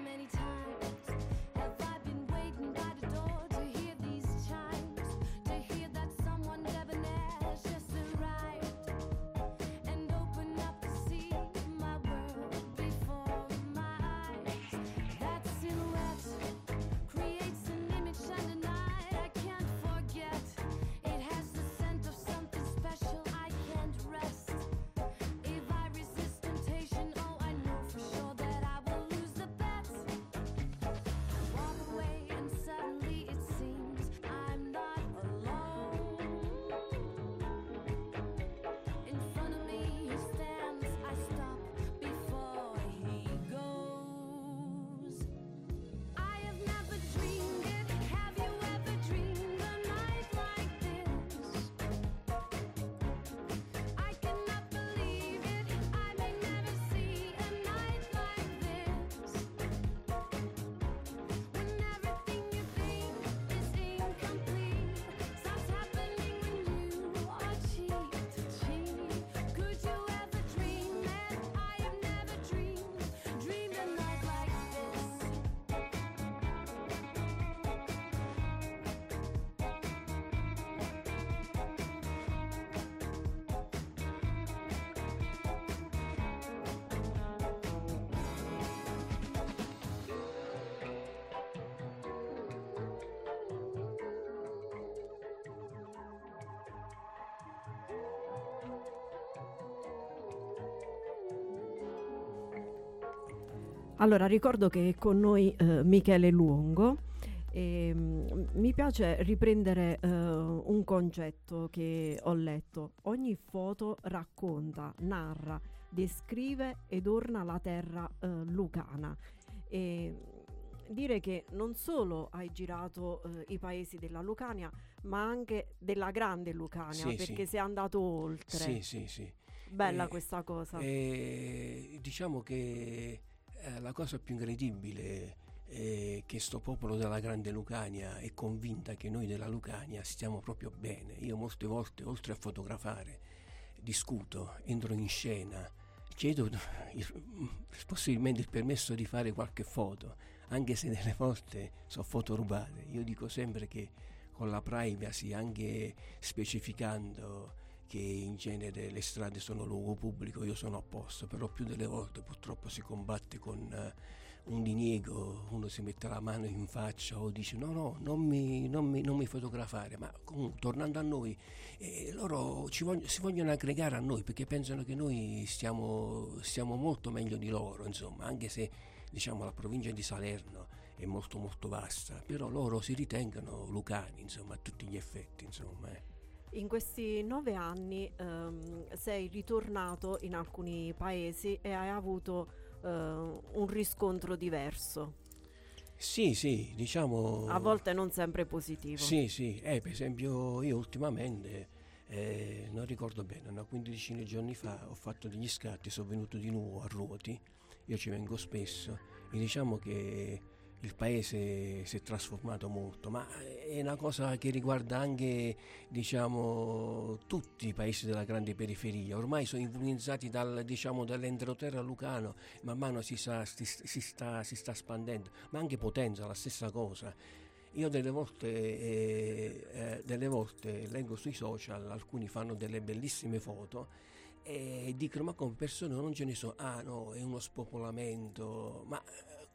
Allora, ricordo che è con noi eh, Michele Luongo e mm, mi piace riprendere eh, un concetto che ho letto. Ogni foto racconta, narra, descrive ed orna la terra eh, lucana. E dire che non solo hai girato eh, i paesi della Lucania, ma anche della grande Lucania, Sì, perché sì. sei andato oltre. Sì, sì, sì. Bella Eh, questa cosa. E diciamo che eh, la cosa più incredibile è che sto popolo della Grande Lucania è convinta che noi della Lucania stiamo proprio bene. Io molte volte, oltre a fotografare, discuto, entro in scena, chiedo il- possibilmente il permesso di fare qualche foto, anche se delle volte sono foto rubate. Io dico sempre che con la privacy, anche specificando che in genere le strade sono luogo pubblico, io sono a posto, però più delle volte purtroppo si combatte con eh, un diniego, uno si mette la mano in faccia o dice no no, non mi, non mi- non mi fotografare, ma comunque tornando a noi, eh, loro ci vogl- si vogliono aggregare a noi perché pensano che noi stiamo, stiamo molto meglio di loro, insomma, anche se diciamo la provincia di Salerno è molto molto vasta, però loro si ritengono lucani, insomma, a tutti gli effetti, insomma. eh. In questi nove anni ehm, sei ritornato in alcuni paesi e hai avuto eh, un riscontro diverso, Sì, sì, diciamo... a volte non sempre positivo. Sì, sì, eh, per esempio io ultimamente, eh, non ricordo bene, una quindicina di giorni fa ho fatto degli scatti, sono venuto di nuovo a Ruoti, io ci vengo spesso e diciamo che il paese si è trasformato molto, ma è una cosa che riguarda anche diciamo, tutti i paesi della grande periferia, ormai sono influenzati dal, diciamo, dall'entroterra lucano, man mano si, sa- si- si sta, si sta espandendo, ma anche Potenza la stessa cosa. Io delle volte, eh, eh, delle volte leggo sui social, alcuni fanno delle bellissime foto e dicono ma come persone non ce ne sono, ah no, è uno spopolamento, ma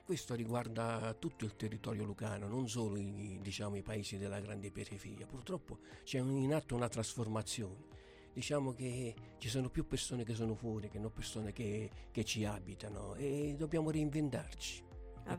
questo riguarda tutto il territorio lucano, non solo i, diciamo, i paesi della grande periferia. Purtroppo c'è in atto una trasformazione. Diciamo che ci sono più persone che sono fuori che non persone che, che ci abitano e dobbiamo reinventarci.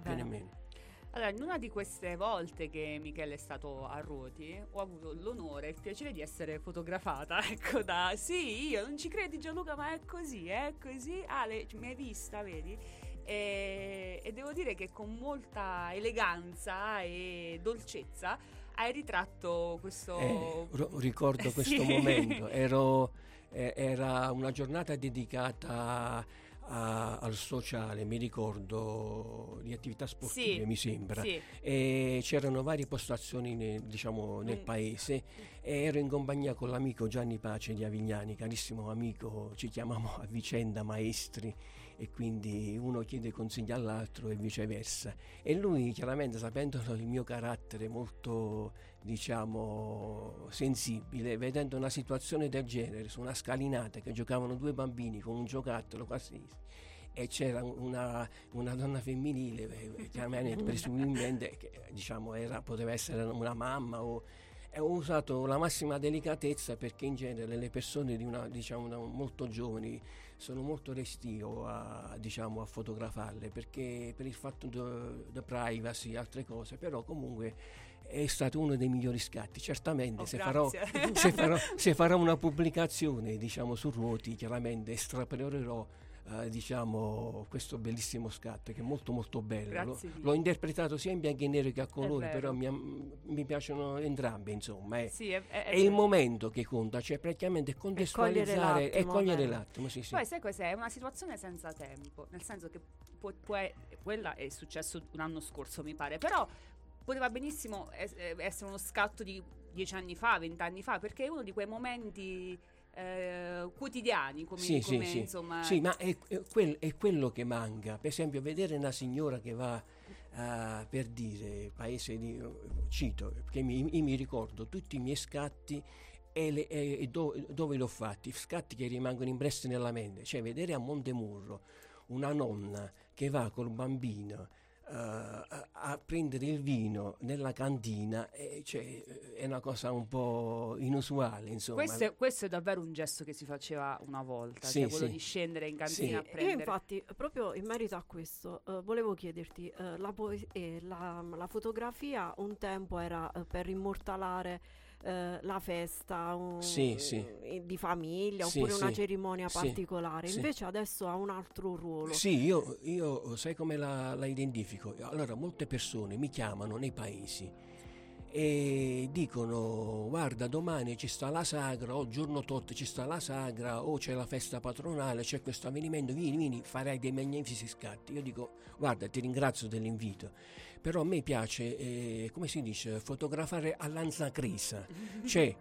Vero. meno. Allora, in una di queste volte che Michele è stato a Ruoti, ho avuto l'onore e il piacere di essere fotografata. Ecco, da sì, io non ci credi Gianluca, ma è così, è così. Ale, mi hai vista, vedi? E, e devo dire che con molta eleganza e dolcezza hai ritratto questo. Eh, ricordo Eh, questo sì. momento, Ero- eh, era una giornata dedicata a- al sociale, mi ricordo, di attività sportive Sì, mi sembra, Sì. e c'erano varie postazioni ne- diciamo, nel Mm. paese e ero in compagnia con l'amico Gianni Pace di Avigliani, carissimo amico, ci chiamiamo a vicenda maestri e quindi uno chiede consigli all'altro e viceversa. E lui chiaramente sapendo il mio carattere molto diciamo sensibile, vedendo una situazione del genere su una scalinata che giocavano due bambini con un giocattolo quasi e c'era una, una donna femminile, eh, chiaramente presumibilmente che diciamo era, poteva essere una mamma o ho usato la massima delicatezza perché in genere le persone di una, diciamo, molto giovani sono molto restio a, diciamo, a fotografarle perché per il fatto di privacy e altre cose, però comunque è stato uno dei migliori scatti. Certamente Oh, se, farò, se, farò, se farò una pubblicazione diciamo, su ruoti, chiaramente estrapolerò eh, diciamo, questo bellissimo scatto che è molto molto bello. Mille. L'ho interpretato sia in bianco e nero che a colori, però mi, mi piacciono entrambe, insomma. È, Sì, è, è- è il momento che conta, cioè praticamente contestualizzare e cogliere l'attimo. Sì, sì. Poi sai cos'è? È una situazione senza tempo, nel senso che può, può quella è successo un anno scorso, mi pare, però poteva benissimo eh, essere uno scatto di dieci anni fa, vent'anni fa, perché è uno di quei momenti eh, quotidiani, come, Sì, come, sì. insomma... Sì, ma è, è quel- è quello che manca. Per esempio, vedere una signora che va ah, per dire, paese di. cito, perché mi, mi ricordo tutti i miei scatti e, le- e- do- dove li ho fatti, scatti che rimangono impressi nella mente. Cioè, vedere a Montemurro una nonna che va col bambino a, a prendere il vino nella cantina eh, cioè, è una cosa un po' inusuale, insomma. Questo è, questo è davvero un gesto che si faceva una volta, Sì, cioè quello sì. di scendere in Sì. cantina a Io prendere. infatti, proprio in merito a questo, eh, volevo chiederti, eh, la, poe- eh, la- la fotografia un tempo era eh, per immortalare eh, la festa un- Sì, sì. di famiglia Sì, oppure una cerimonia particolare, invece adesso ha un altro ruolo. Sì, io, io sai come la, la identifico? Allora, molte persone mi chiamano nei paesi e dicono guarda domani ci sta la sagra o giorno tot ci sta la sagra o c'è la festa patronale c'è questo avvenimento vieni vieni farai dei magnifici scatti io dico guarda ti ringrazio dell'invito però a me piace eh, come si dice fotografare all'anzacrisa cioè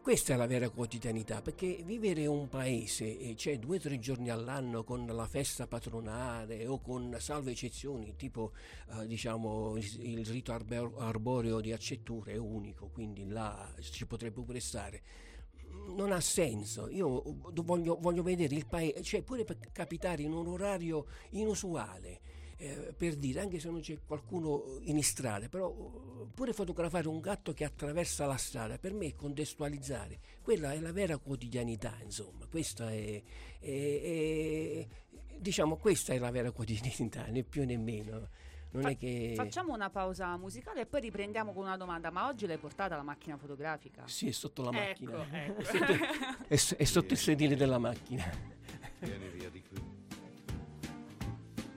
questa è la vera quotidianità perché vivere in un paese e c'è due o tre giorni all'anno con la festa patronale o con salve eccezioni tipo eh, diciamo il, rito arboreo di Accettura è unico quindi là ci potrebbe pure stare. Non ha senso. Io voglio, voglio vedere il paese cioè pure per capitare in un orario inusuale eh, per dire, anche se non c'è qualcuno in strada, però eh, pure fotografare un gatto che attraversa la strada, per me è contestualizzare, quella è la vera quotidianità, insomma, questa è, è- è- diciamo, questa è la vera quotidianità, né più né meno. Non Fa- è che... Facciamo una pausa musicale e poi riprendiamo con una domanda. Ma oggi l'hai portata la macchina fotografica? Sì, è sotto la macchina. Ecco, ecco. È sotto, è è sotto il sedile della macchina. Vieni via di qui.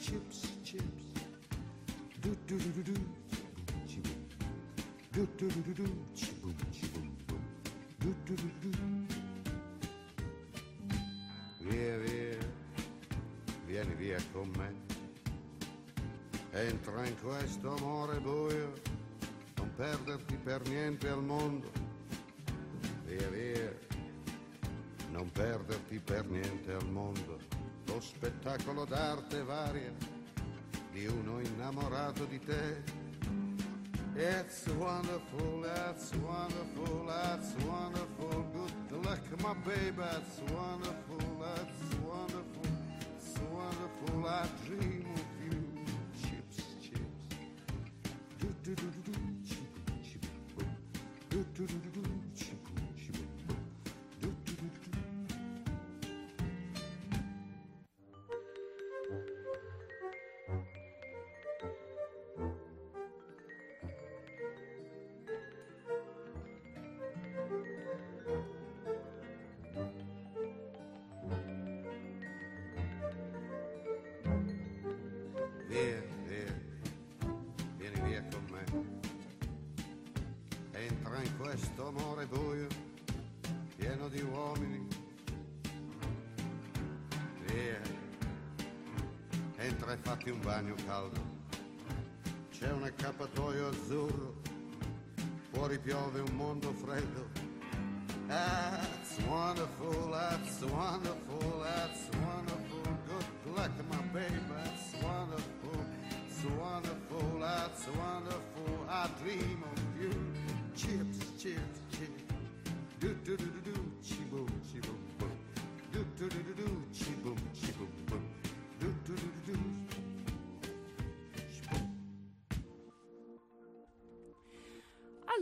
chips, chips. Do do do do do, chiboom, do do do do do, chiboom, chiboom, boom. Do do do do. Via, via, vieni via con me. Entra in questo amore buio, non perderti per niente al mondo. Via via, non perderti per niente al mondo. Lo spettacolo d'arte varia di uno innamorato di te. It's wonderful, that's wonderful, that's wonderful. Good luck, my baby, it's wonderful, that's wonderful, it's wonderful. I dream fatti un bagno caldo. C'è un accappatoio azzurro, fuori piove un mondo freddo. That's wonderful, that's wonderful, that's wonderful. Good luck, my baby, that's wonderful, it's wonderful, that's wonderful. I dream of you. Chips, chips,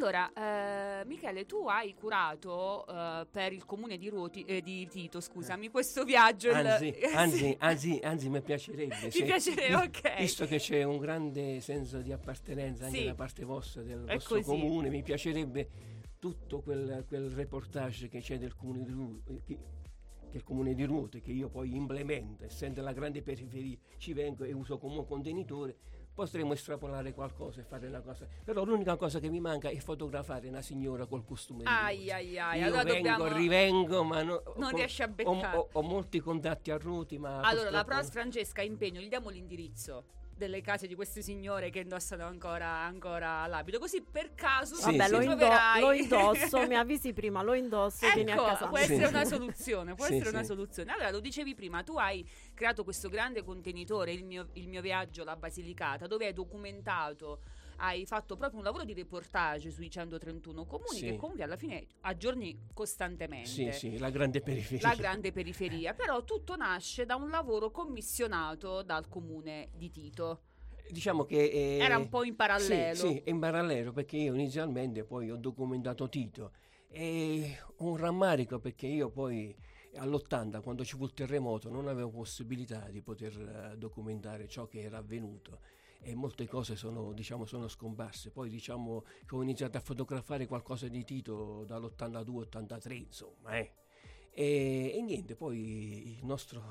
Allora, eh, Michele, tu hai curato eh, per il comune di, Ruoti- eh, di Tito, scusami, questo viaggio. il- Anzi, eh, sì. anzi, anzi, anzi, mi piacerebbe. Ti piacerebbe, ok. Visto che c'è un grande senso di appartenenza anche Sì. da parte vostra, del È vostro così. comune, mi piacerebbe tutto quel, quel reportage che c'è del comune di Ruote, che, il comune di Ruote, che io poi implemento, essendo la grande periferia, ci vengo e uso come contenitore. Potremmo estrapolare qualcosa e fare una cosa. Però l'unica cosa che mi manca è fotografare una signora col costume Ai ai ai, Io allora vengo, dobbiamo... rivengo, ma no- Non ho- riesci a ho, beccare. ho- ho molti contatti a Ruti, ma Allora, la purtroppo- prossima Francesca impegno, gli diamo l'indirizzo. Delle case di queste signore che indossano ancora, ancora l'abito. Così per caso Sì, Vabbè, sì. lo, indo- lo indosso, mi avvisi prima, lo indosso e vieni a Ecco, casa. può mia. Sì. essere una soluzione, può essere una soluzione. Allora, lo dicevi prima, tu hai creato questo grande contenitore, il mio, il mio viaggio alla Basilicata, dove hai documentato, hai fatto proprio un lavoro di reportage sui 131 comuni Sì. che comunque alla fine aggiorni costantemente. Sì, sì, la grande periferia. La grande periferia, però tutto nasce da un lavoro commissionato dal comune di Tito. Diciamo che... eh, Era un po' in parallelo. Sì, sì, in parallelo perché io inizialmente poi ho documentato Tito e un rammarico perché io poi all'80 quando ci fu il terremoto non avevo possibilità di poter eh, documentare ciò che era avvenuto e molte cose sono, diciamo, sono scomparse. Poi diciamo che ho iniziato a fotografare qualcosa di Tito dall'82-83 insomma. eh. E, e niente, poi il nostro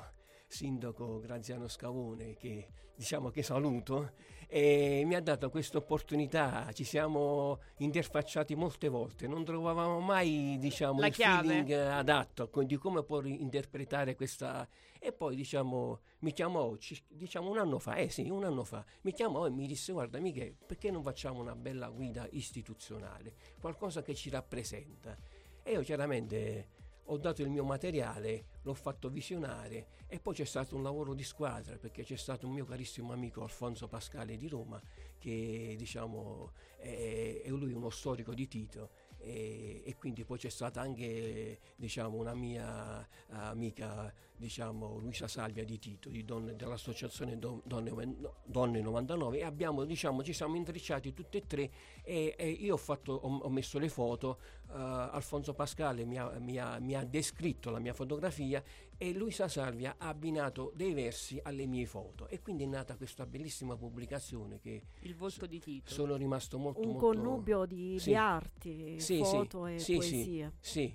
sindaco Graziano Scavone, che diciamo che saluto, e mi ha dato questa opportunità. Ci siamo interfacciati molte volte, non trovavamo mai diciamo, La il chiave. feeling adatto di come può interpretare questa. E poi diciamo, mi chiamò ci- diciamo un anno fa, eh sì, un anno fa, mi chiamò e mi disse: Guarda, Michele, perché non facciamo una bella guida istituzionale, qualcosa che ci rappresenta? E io chiaramente ho dato il mio materiale, l'ho fatto visionare e poi c'è stato un lavoro di squadra perché c'è stato un mio carissimo amico Alfonso Pascale di Roma che diciamo è, è lui uno storico di Tito e, e quindi poi c'è stata anche diciamo una mia amica diciamo Luisa Salvia di Tito di donne, dell'associazione Don- Donne, Donne 99 e abbiamo diciamo ci siamo intrecciati tutte e tre e, e io ho, fatto, ho, ho messo le foto eh, Alfonso Pascale mi ha, mi ha- mi ha descritto la mia fotografia e Luisa Salvia ha abbinato dei versi alle mie foto e quindi è nata questa bellissima pubblicazione che Il volto di Tito. sono rimasto molto Un molto connubio di, Sì. di arti, Sì, sì, foto e sì, sì. poesie. sì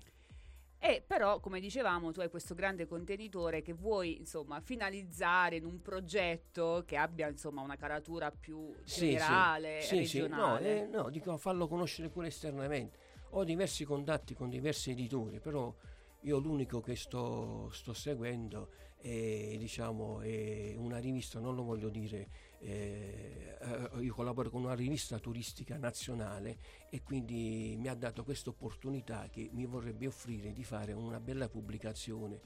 E però, come dicevamo, tu hai questo grande contenitore che vuoi, insomma, finalizzare in un progetto che abbia, insomma, una caratura più Sì, generale, sì, sì, no, regionale. eh, no, dico fallo conoscere pure esternamente. Ho diversi contatti con diversi editori, però io l'unico che sto, sto seguendo è, diciamo, è una rivista, non lo voglio dire, eh, eh, io collaboro con una rivista turistica nazionale e quindi mi ha dato questa opportunità che mi vorrebbe offrire di fare una bella pubblicazione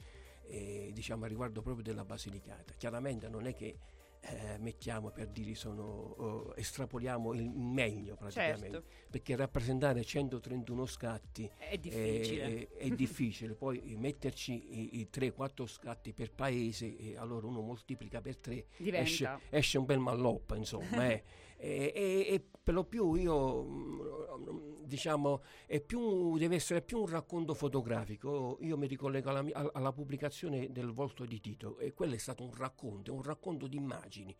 eh, diciamo a riguardo proprio della Basilicata. Chiaramente non è che eh, mettiamo per dire sono oh, estrapoliamo il meglio praticamente Certo. perché rappresentare 131 scatti È difficile. è, è difficile poi metterci i, i 3-4 scatti per paese e allora uno moltiplica per 3 Diventa. esce, esce un bel malloppa insomma eh. e, e- e per lo più io diciamo più, deve essere più un racconto fotografico io mi ricollego alla, alla pubblicazione del volto di Tito e quello è stato un racconto un racconto di immagini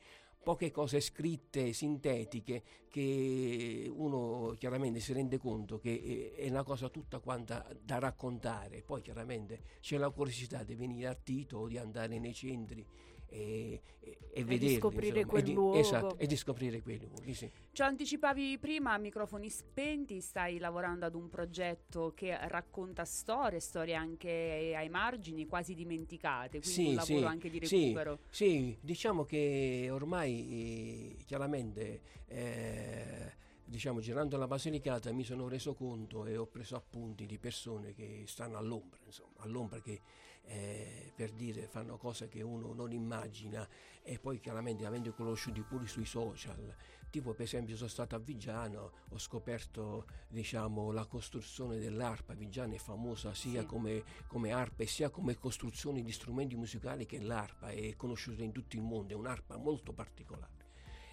poche cose scritte, sintetiche, che uno chiaramente si rende conto che eh, è una cosa tutta quanta da raccontare. Poi chiaramente c'è la curiosità di venire a Tito o di andare nei centri e, e, e vederli, scoprire insomma, quel e di, luogo. Esatto, e di scoprire quei luoghi, sì. Ci anticipavi prima a microfoni spenti, stai lavorando ad un progetto che racconta storie, storie anche ai margini, quasi dimenticate, quindi Sì, un lavoro sì, anche di sì, recupero. Sì, diciamo che ormai eh, chiaramente eh, diciamo girando la Basilicata mi sono reso conto e ho preso appunti di persone che stanno all'ombra, insomma, all'ombra che eh, per dire fanno cose che uno non immagina e poi chiaramente avendo conosciuti pure sui social tipo per esempio sono stato a Vigiano ho scoperto diciamo la costruzione dell'arpa. Vigiano è famosa sia Sì. come, come arpa e sia come costruzione di strumenti musicali che l'arpa è conosciuta in tutto il mondo è un'arpa molto particolare.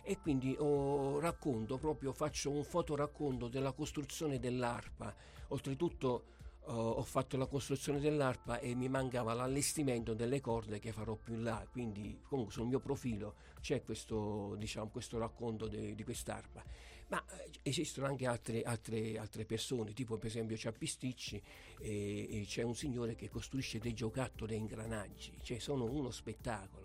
E quindi oh, racconto proprio faccio un fotoracconto della costruzione dell'arpa. Oltretutto oh, ho fatto la costruzione dell'arpa e mi mancava l'allestimento delle corde che farò più in là. Quindi comunque sul mio profilo c'è questo, diciamo, questo racconto de- di quest'arpa. Ma eh, esistono anche altre, altre, altre persone tipo per esempio c'è a Pisticci e, e c'è un signore che costruisce dei giocattoli e ingranaggi. Cioè sono uno spettacolo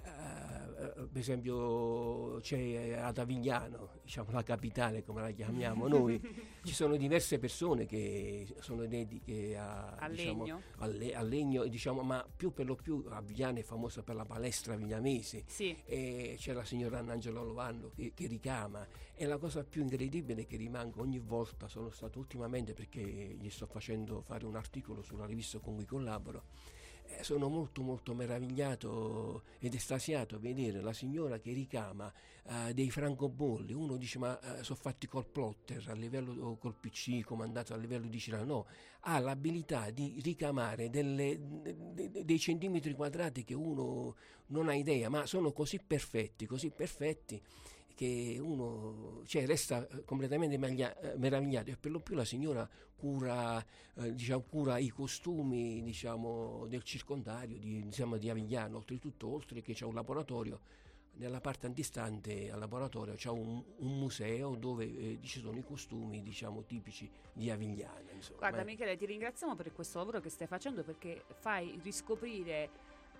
per esempio c'è ad Avigliano, diciamo la capitale come la chiamiamo noi, ci sono diverse persone che sono dediche a, Al diciamo, legno? al, le- al legno, diciamo, ma più per lo più Avigliano è famosa per la palestra aviglianese Sì. e c'è la signora Annangela Lovando che, che ricama e la cosa più incredibile che rimango ogni volta sono stato ultimamente perché gli sto facendo fare un articolo sulla rivista con cui collaboro eh, sono molto molto meravigliato ed estasiato a vedere la signora che ricama eh, dei francobolli. Uno dice ma eh, sono fatti col plotter a livello col pc comandato a livello di Cirano no ha l'abilità di ricamare delle- de- de- dei centimetri quadrati che uno non ha idea, ma sono così perfetti, così perfetti che uno cioè, resta eh, completamente eh, meravigliato e per lo più la signora cura, eh, diciamo, cura i costumi diciamo, del circondario di, diciamo, di Avigliano, oltretutto oltre che c'è un laboratorio nella parte antistante al laboratorio c'è un, un museo dove eh, ci sono i costumi diciamo tipici di Avigliano insomma, Guarda eh. Michele, ti ringraziamo per questo lavoro che stai facendo perché fai riscoprire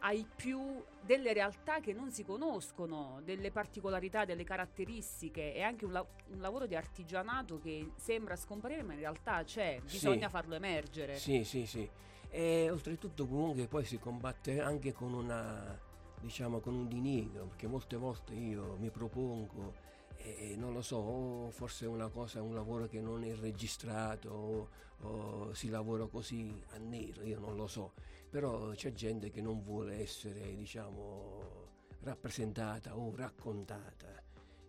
ai più delle realtà che non si conoscono, delle particolarità, delle caratteristiche e anche un, la- un lavoro di artigianato che sembra scomparire ma in realtà c'è, bisogna Sì. farlo emergere. Sì, sì, sì. E oltretutto comunque poi si combatte anche con una diciamo con un diniego, perché molte volte io mi propongo e non lo so, forse è una cosa, un lavoro che non è registrato o, o si lavora così a nero, io non lo so, però c'è gente che non vuole essere diciamo rappresentata o raccontata.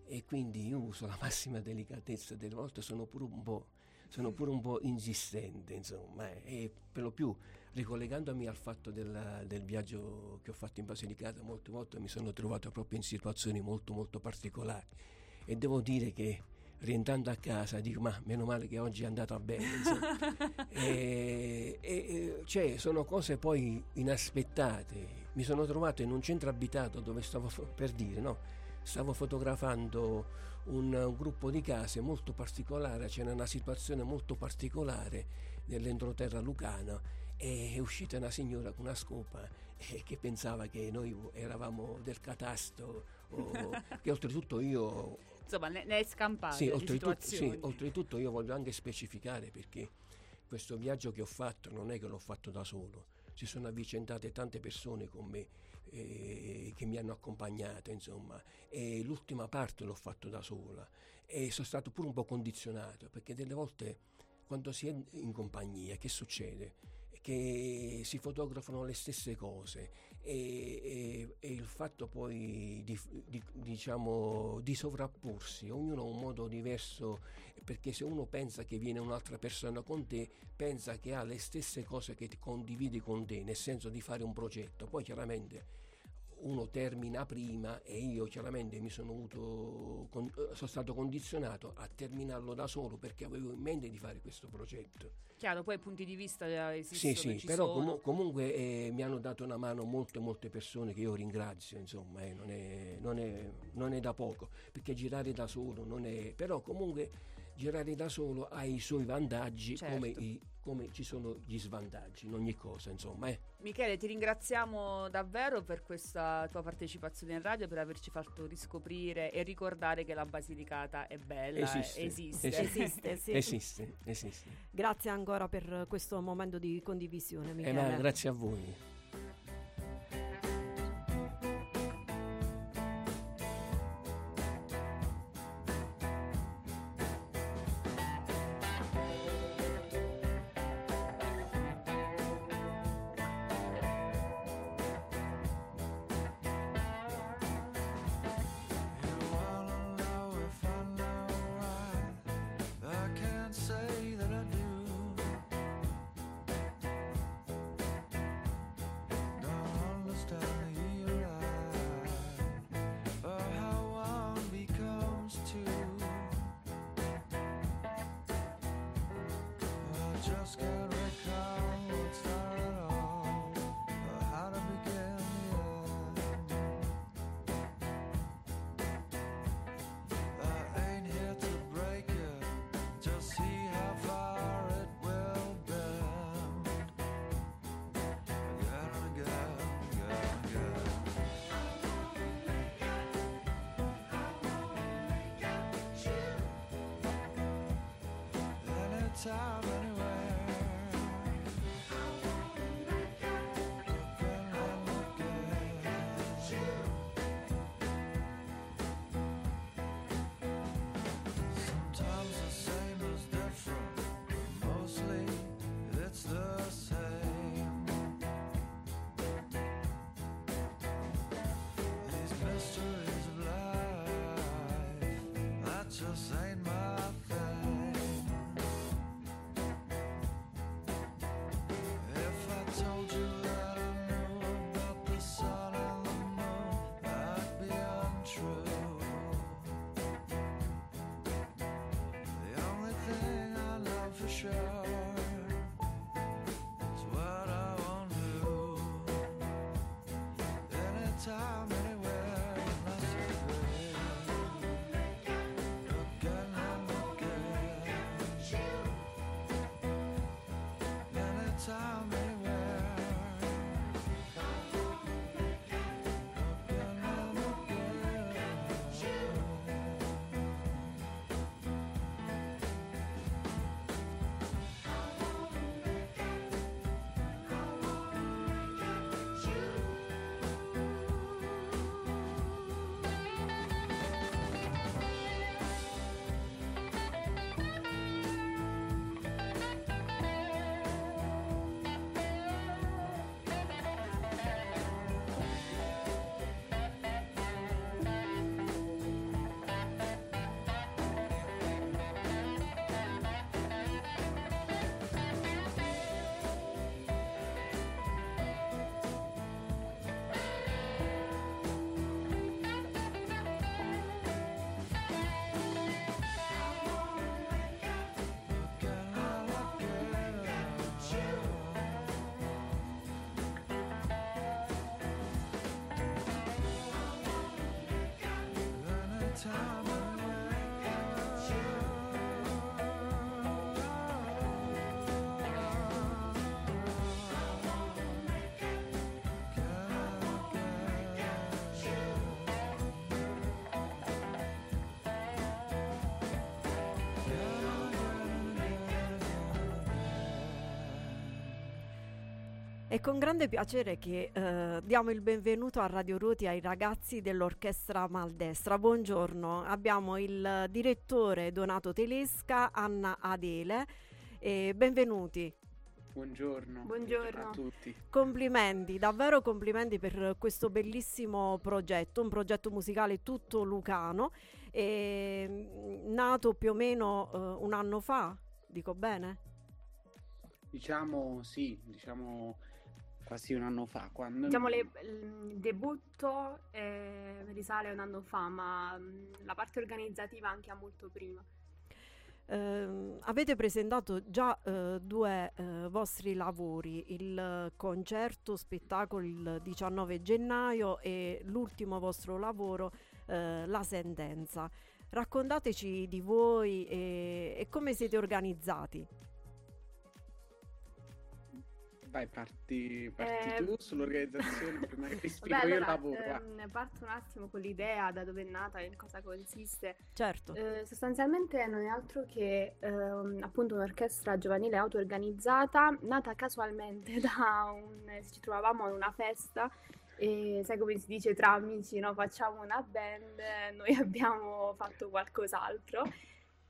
E quindi io uso la massima delicatezza delle volte sono pure un po' sono pure un po' insistente, insomma, eh, e per lo più ricollegandomi al fatto del, del viaggio che ho fatto in Basilicata, molte volte mi sono trovato proprio in situazioni molto molto particolari e devo dire che rientrando a casa dico ma meno male che oggi è andata bene e, e- cioè, sono cose poi inaspettate. Mi sono trovato in un centro abitato dove stavo per dire no? Stavo fotografando un, un gruppo di case molto particolare, c'era una situazione molto particolare nell'entroterra lucano e è uscita una signora con una scopa eh, che pensava che noi eravamo del catasto, o- che oltretutto io Insomma, ne, ne è scampata sì, sì, oltretutto io voglio anche specificare perché questo viaggio che ho fatto non è che l'ho fatto da solo, si sono avvicentate tante persone con me eh, che mi hanno accompagnato, insomma, e l'ultima parte l'ho fatto da sola. E sono stato pure un po' condizionato perché delle volte quando si è in compagnia che succede? Che si fotografano le stesse cose e, e- e il fatto poi di, di- diciamo, di sovrapporsi, ognuno ha un modo diverso, perché se uno pensa che viene un'altra persona con te, pensa che ha le stesse cose che condividi con te, nel senso di fare un progetto, poi chiaramente uno termina prima e io chiaramente mi sono, avuto, con- eh, sono stato condizionato a terminarlo da solo perché avevo in mente di fare questo progetto. Chiaro, poi punti di vista eh, Sì, esistono, sì, ci però comu- comunque eh, mi hanno dato una mano molte, molte persone che io ringrazio, insomma, eh, non, è, non è- non è da poco, perché girare da solo non è... però comunque girare da solo ha i suoi vantaggi Certo. come, i- come ci sono gli svantaggi in ogni cosa, insomma. eh. Michele, ti ringraziamo davvero per questa tua partecipazione in radio, per averci fatto riscoprire e ricordare che la Basilicata è bella, Esiste, eh, esiste. Esiste, sì. Esiste, esiste. Grazie ancora per questo momento di condivisione, Eh, Michele. ma grazie a voi. just can't recall what started all or how to begin. I ain't here to break it, just see how far it will bend. Again and again, again È con grande piacere che eh, diamo il benvenuto a Radio Ruoti ai ragazzi dell'Orchestra Maldestra. Buongiorno, abbiamo il direttore Donato Telesca, Anna Adele e benvenuti. Buongiorno. Buongiorno. a tutti. Complimenti, davvero complimenti per questo bellissimo progetto, un progetto musicale tutto lucano, e, mm, nato più o meno eh, un anno fa, dico bene? Diciamo sì, diciamo quasi un anno fa. Quando Diciamo le- il debutto eh, risale a un anno fa, ma mh, la parte organizzativa anche a molto prima. Ehm, avete presentato già eh, due eh, vostri lavori, il eh, concerto spettacolo il 19 gennaio e l'ultimo vostro lavoro, eh, La Sentenza. Raccontateci di voi e, e come siete organizzati. Vai, parti, parti Eh, tu sull'organizzazione, prima che ti spiego Vabbè, io il allora, lavoro. ehm, parto un attimo con l'idea, da dove è nata e in cosa consiste. Certo. Eh, sostanzialmente non è altro che ehm, appunto un'orchestra giovanile auto-organizzata, nata casualmente da un... ci trovavamo a una festa e sai come si dice tra amici, no? Facciamo una band, noi abbiamo fatto qualcos'altro.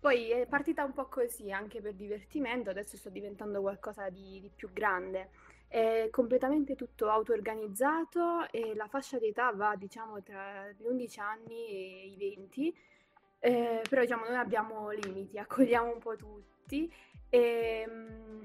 Poi è partita un po' così, anche per divertimento, adesso sta diventando qualcosa di, di più grande. È completamente tutto auto-organizzato e la fascia di età va, diciamo, tra gli 11 anni e i 20. Eh, però diciamo noi abbiamo limiti, accogliamo un po' tutti e mm,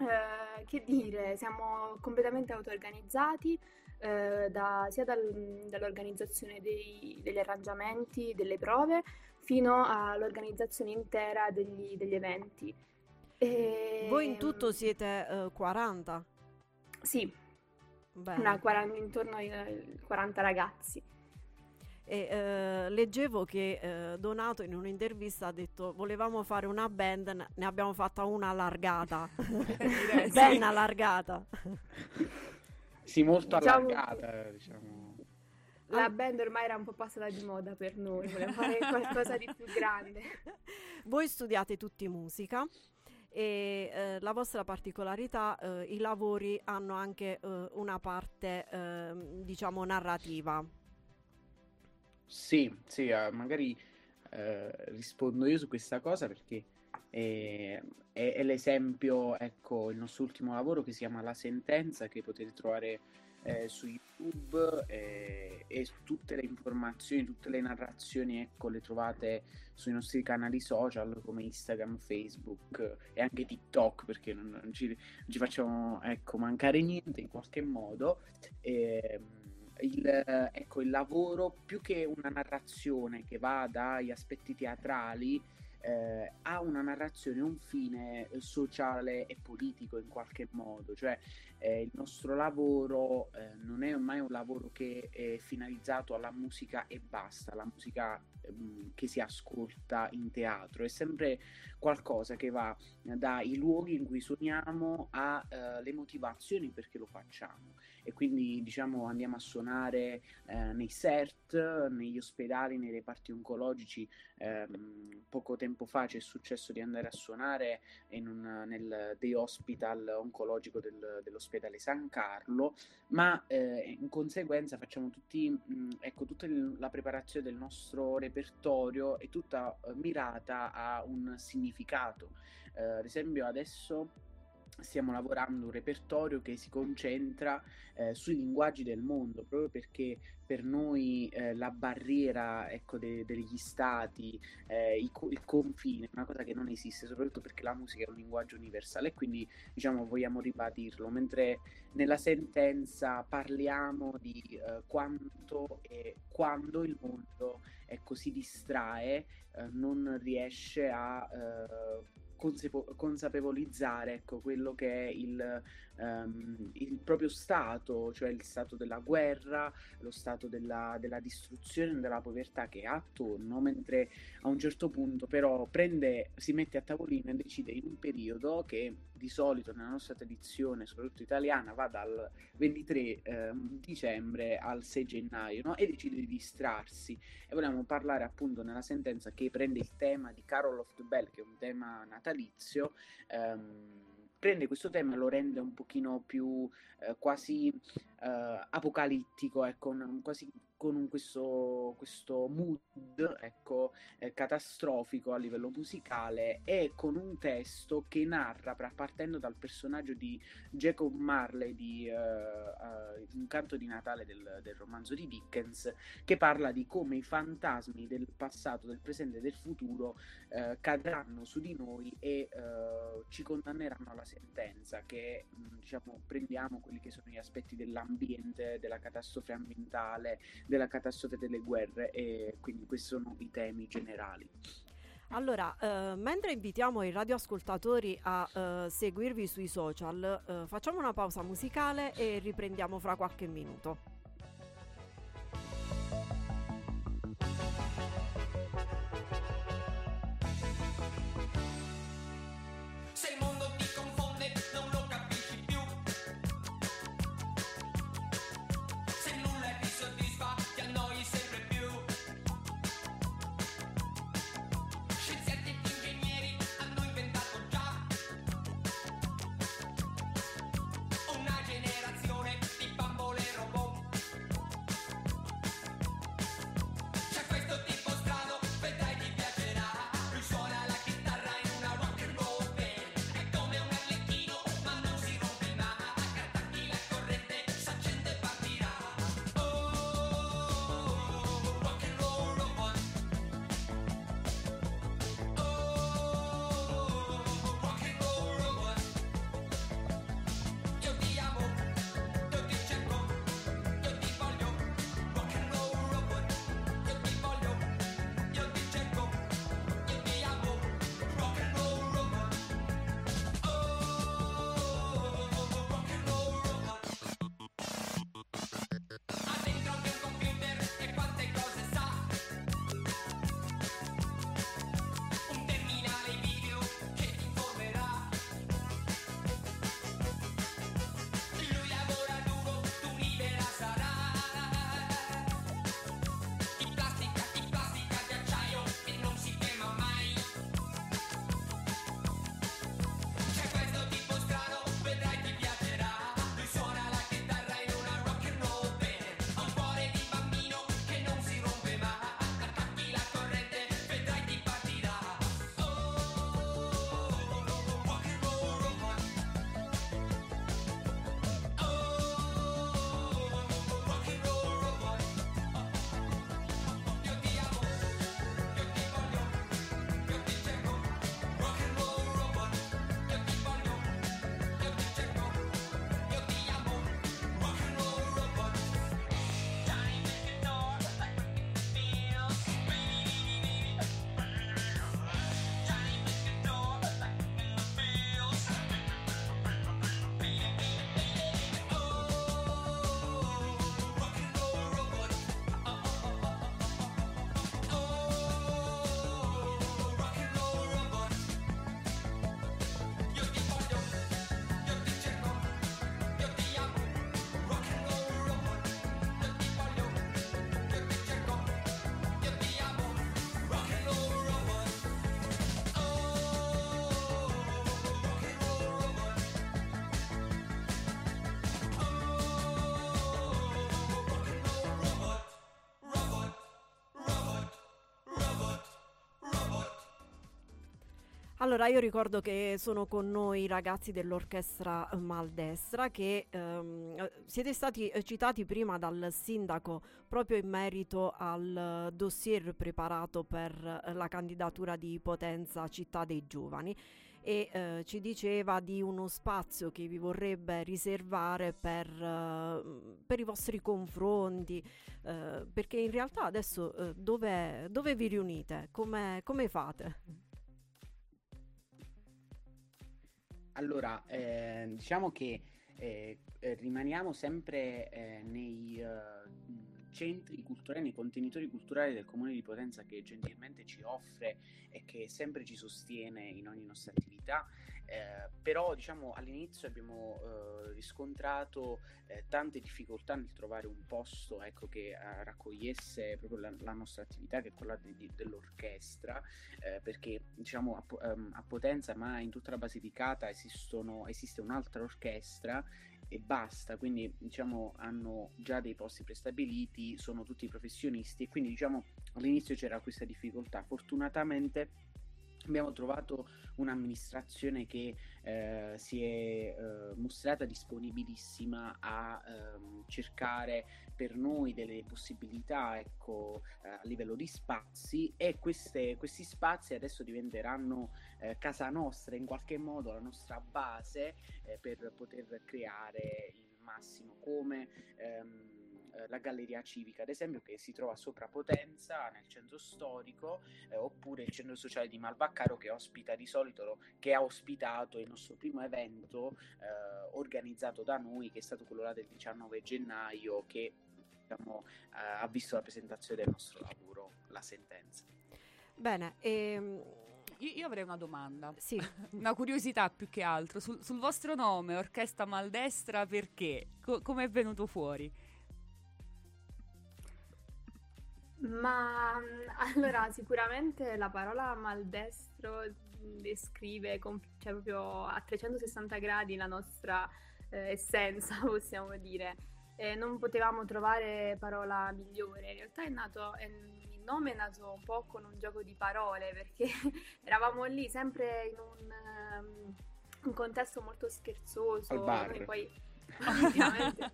eh, che dire, siamo completamente auto-organizzati eh, da- sia dal- dall'organizzazione dei- degli arrangiamenti, delle prove, fino all'organizzazione intera degli, degli eventi. E- Voi in tutto siete eh, 40? Sì, una 40 intorno ai ai 40 ragazzi. E eh, leggevo che eh, Donato in un'intervista ha detto volevamo fare una band, ne- abbiamo fatta una allargata, ben sì. allargata. Sì, molto Diciamo- allargata, diciamo. La band ormai era un po' passata di moda per noi, volevamo fare qualcosa di più grande. Voi studiate tutti musica e eh, la vostra particolarità, eh, i lavori hanno anche eh, una parte ehm, diciamo narrativa. Sì, sì, eh, magari eh, rispondo io su questa cosa perché eh, è, è l'esempio, ecco, il nostro ultimo lavoro che si chiama La Sentenza, che potete trovare eh, su YouTube eh, e tutte le informazioni, tutte le narrazioni, ecco, le trovate sui nostri canali social come Instagram, Facebook e anche TikTok, perché non, non ci, non ci facciamo, ecco, mancare niente in qualche modo. Ehm, il, ecco, il lavoro più che una narrazione che va dagli aspetti teatrali eh, ha una narrazione, un fine eh, sociale e politico in qualche modo, cioè eh, il nostro lavoro eh, non è mai un lavoro che è finalizzato alla musica e basta, la musica ehm, che si ascolta in teatro, è sempre qualcosa che va dai luoghi in cui suoniamo alle motivazioni perché lo facciamo e quindi diciamo andiamo a suonare eh, nei CERT, negli ospedali, nei reparti oncologici. Ehm, poco tempo fa ci è successo di andare a suonare un- nel day hospital oncologico del- dell'ospedale San Carlo, ma eh, in conseguenza facciamo tutti, mh, ecco, tutta il- la preparazione del nostro repertorio è tutta eh, mirata a un significato. Eh, ad esempio adesso stiamo lavorando un repertorio che si concentra eh, sui linguaggi del mondo, proprio perché per noi eh, la barriera ecco, de- degli stati, eh, i co- il confine, è una cosa che non esiste, soprattutto perché la musica è un linguaggio universale e quindi diciamo vogliamo ribadirlo, mentre nella sentenza parliamo di eh, quanto e quando il mondo ecco, si distrae, eh, non riesce a eh, consapevo- consapevolizzare ecco, quello che è il, ehm, il proprio stato, cioè il stato della guerra, lo stato della, della distruzione, della povertà che ha attorno, mentre a un certo punto però prende, si mette a tavolino e decide in un periodo che di solito nella nostra tradizione, soprattutto italiana, va dal 23 ehm, dicembre al 6 gennaio, no? E decide di distrarsi. E vogliamo parlare appunto nella sentenza che prende il tema di Carol of the Bell, che è un tema natalizio, ehm, prende questo tema e lo rende un pochino più eh, quasi eh, apocalittico, ecco, un- quasi con un- questo, questo mood ecco, eh, catastrofico a livello musicale e con un testo che narra, partendo dal personaggio di Jacob Marley di eh, eh, Un canto di Natale del, del romanzo di Dickens, che parla di come i fantasmi del passato, del presente e del futuro eh, cadranno su di noi e eh, ci condanneranno alla sentenza, che mh, diciamo prendiamo quelli che sono gli aspetti dell'ambiente, della catastrofe ambientale, della catastrofe delle guerre e quindi questi sono i temi generali. Allora, eh, mentre invitiamo i radioascoltatori a eh, seguirvi sui social, eh, facciamo una pausa musicale e riprendiamo fra qualche minuto. Allora, io ricordo che sono con noi i ragazzi dell'orchestra Maldestra che ehm, eh, siete stati eh, citati prima dal sindaco proprio in merito al eh, dossier preparato per eh, la candidatura di Potenza Città dei Giovani e eh, ci diceva di uno spazio che vi vorrebbe riservare per, eh, per i vostri confronti, eh, perché in realtà adesso dove, dove vi riunite? Come, come fate? Allora, eh, diciamo che eh, eh, rimaniamo sempre eh, nei eh, centri culturali, nei contenitori culturali del Comune di Potenza che gentilmente ci offre e che sempre ci sostiene in ogni nostra attività. Eh, però diciamo all'inizio abbiamo eh, riscontrato eh, tante difficoltà nel trovare un posto ecco, che eh, raccogliesse proprio la, la nostra attività che è quella di- di- dell'orchestra eh, perché diciamo a, ehm, a Potenza ma in tutta la Basilicata esistono, esiste un'altra orchestra e basta, quindi diciamo hanno già dei posti prestabiliti, sono tutti professionisti e quindi diciamo all'inizio c'era questa difficoltà. Fortunatamente abbiamo trovato un'amministrazione che eh, si è eh, mostrata disponibilissima a ehm, cercare per noi delle possibilità ecco, eh, a livello di spazi e queste- questi spazi adesso diventeranno eh, casa nostra in qualche modo, la nostra base eh, per poter creare il massimo. Come ehm, eh, la Galleria Civica, ad esempio, che si trova sopra Potenza, nel centro storico, eh, oppure il centro sociale di Malbaccaro che ospita di solito, che ha ospitato il nostro primo evento eh, organizzato da noi, che è stato quello là del 19 gennaio, che diciamo, eh, ha visto la presentazione del nostro lavoro, la sentenza. Bene, ehm, Io, io avrei una domanda. Sì. una curiosità più che altro. Sul, sul vostro nome, Orchestra Maldestra, perché? Co- come è venuto fuori? Ma mm, allora sicuramente la parola maldestro descrive com- cioè, proprio a 360 gradi la nostra eh, essenza, possiamo dire. E non potevamo trovare parola migliore. In realtà è nato, è- il nome è nato un po' con un gioco di parole perché eravamo lì sempre in un, ehm, un contesto molto scherzoso. Al bar. Poi ovviamente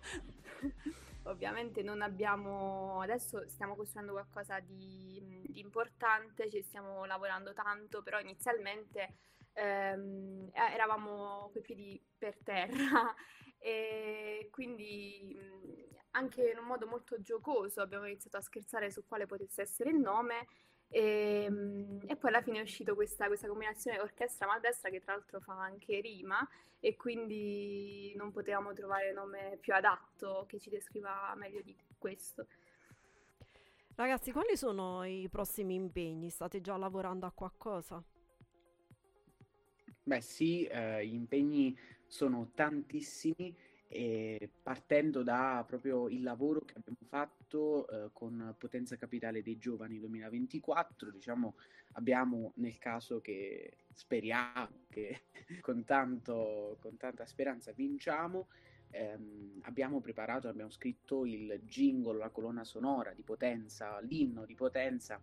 Ovviamente non abbiamo, adesso stiamo costruendo qualcosa di, di importante, ci stiamo lavorando tanto, però inizialmente ehm, eh, eravamo coi piedi per terra e quindi anche in un modo molto giocoso abbiamo iniziato a scherzare su quale potesse essere il nome e, mh, e poi alla fine è uscita questa, questa combinazione orchestra maldestra che tra l'altro fa anche rima e quindi non potevamo trovare nome più adatto che ci descriva meglio di questo. ragazzi, quali sono i prossimi impegni? State già lavorando a qualcosa? Beh sì, eh, gli impegni sono tantissimi e partendo da proprio il lavoro che abbiamo fatto eh, con Potenza Capitale dei Giovani 2024, diciamo abbiamo nel caso che speriamo che con, tanto, con tanta speranza vinciamo, ehm, abbiamo preparato, abbiamo scritto il jingle, la colonna sonora di Potenza, l'inno di Potenza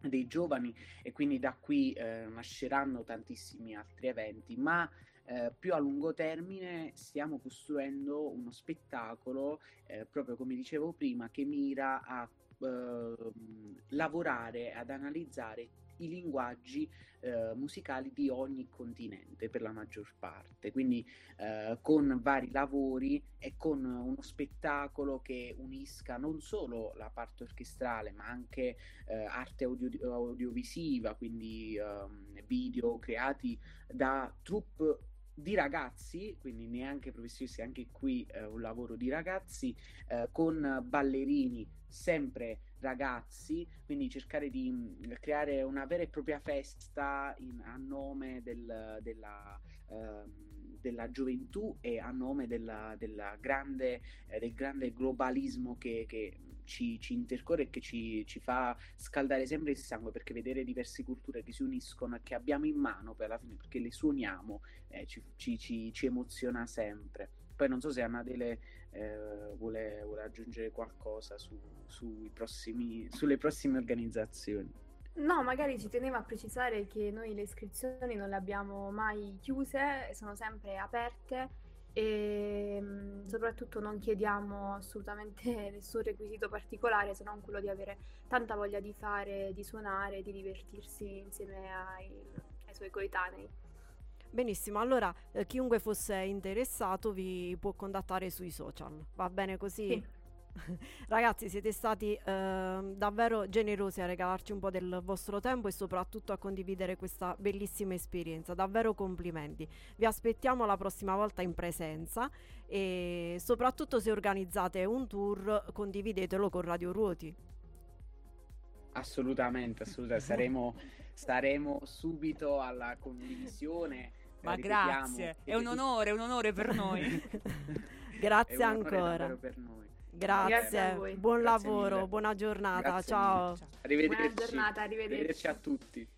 dei giovani e quindi da qui eh, nasceranno tantissimi altri eventi, ma eh, più a lungo termine stiamo costruendo uno spettacolo, eh, proprio come dicevo prima, che mira a ehm, lavorare, ad analizzare i linguaggi eh, musicali di ogni continente per la maggior parte, quindi eh, con vari lavori e con uno spettacolo che unisca non solo la parte orchestrale ma anche eh, arte audio- audiovisiva, quindi ehm, video creati da troupe di ragazzi, quindi neanche professionisti, anche qui eh, un lavoro di ragazzi, eh, con ballerini sempre ragazzi, quindi cercare di mh, creare una vera e propria festa in- a nome del- della, ehm, della gioventù e a nome della, della grande, eh, del grande globalismo che, che ci, ci intercorre e che ci, ci, fa scaldare sempre il sangue perché vedere diverse culture che si uniscono e che abbiamo in mano per alla fine perché le suoniamo eh, ci, ci, emoziona sempre. Poi non so se Anadele eh, vuole, vuole, aggiungere qualcosa su, prossimi, sulle prossime organizzazioni. No, magari ci tenevo a precisare che noi le iscrizioni non le abbiamo mai chiuse, sono sempre aperte e mm, soprattutto non chiediamo assolutamente nessun requisito particolare se non quello di avere tanta voglia di fare, di suonare, di divertirsi insieme ai, ai suoi coetanei. Benissimo, allora eh, chiunque fosse interessato vi può contattare sui social, va bene così? Sì. Ragazzi, siete stati eh, davvero generosi a regalarci un po' del vostro tempo e soprattutto a condividere questa bellissima esperienza. Davvero complimenti. Vi aspettiamo la prossima volta in presenza e soprattutto se organizzate un tour condividetelo con Radio Ruoti. Assolutamente, assolutamente. Saremo, saremo subito alla condivisione. Ma grazie, è un onore, un onore per noi. grazie onore ancora. Per noi. Grazie, Grazie buon Grazie lavoro, mille. buona giornata, Grazie ciao. ciao. Arrivederci. Buona giornata, arrivederci. arrivederci a tutti.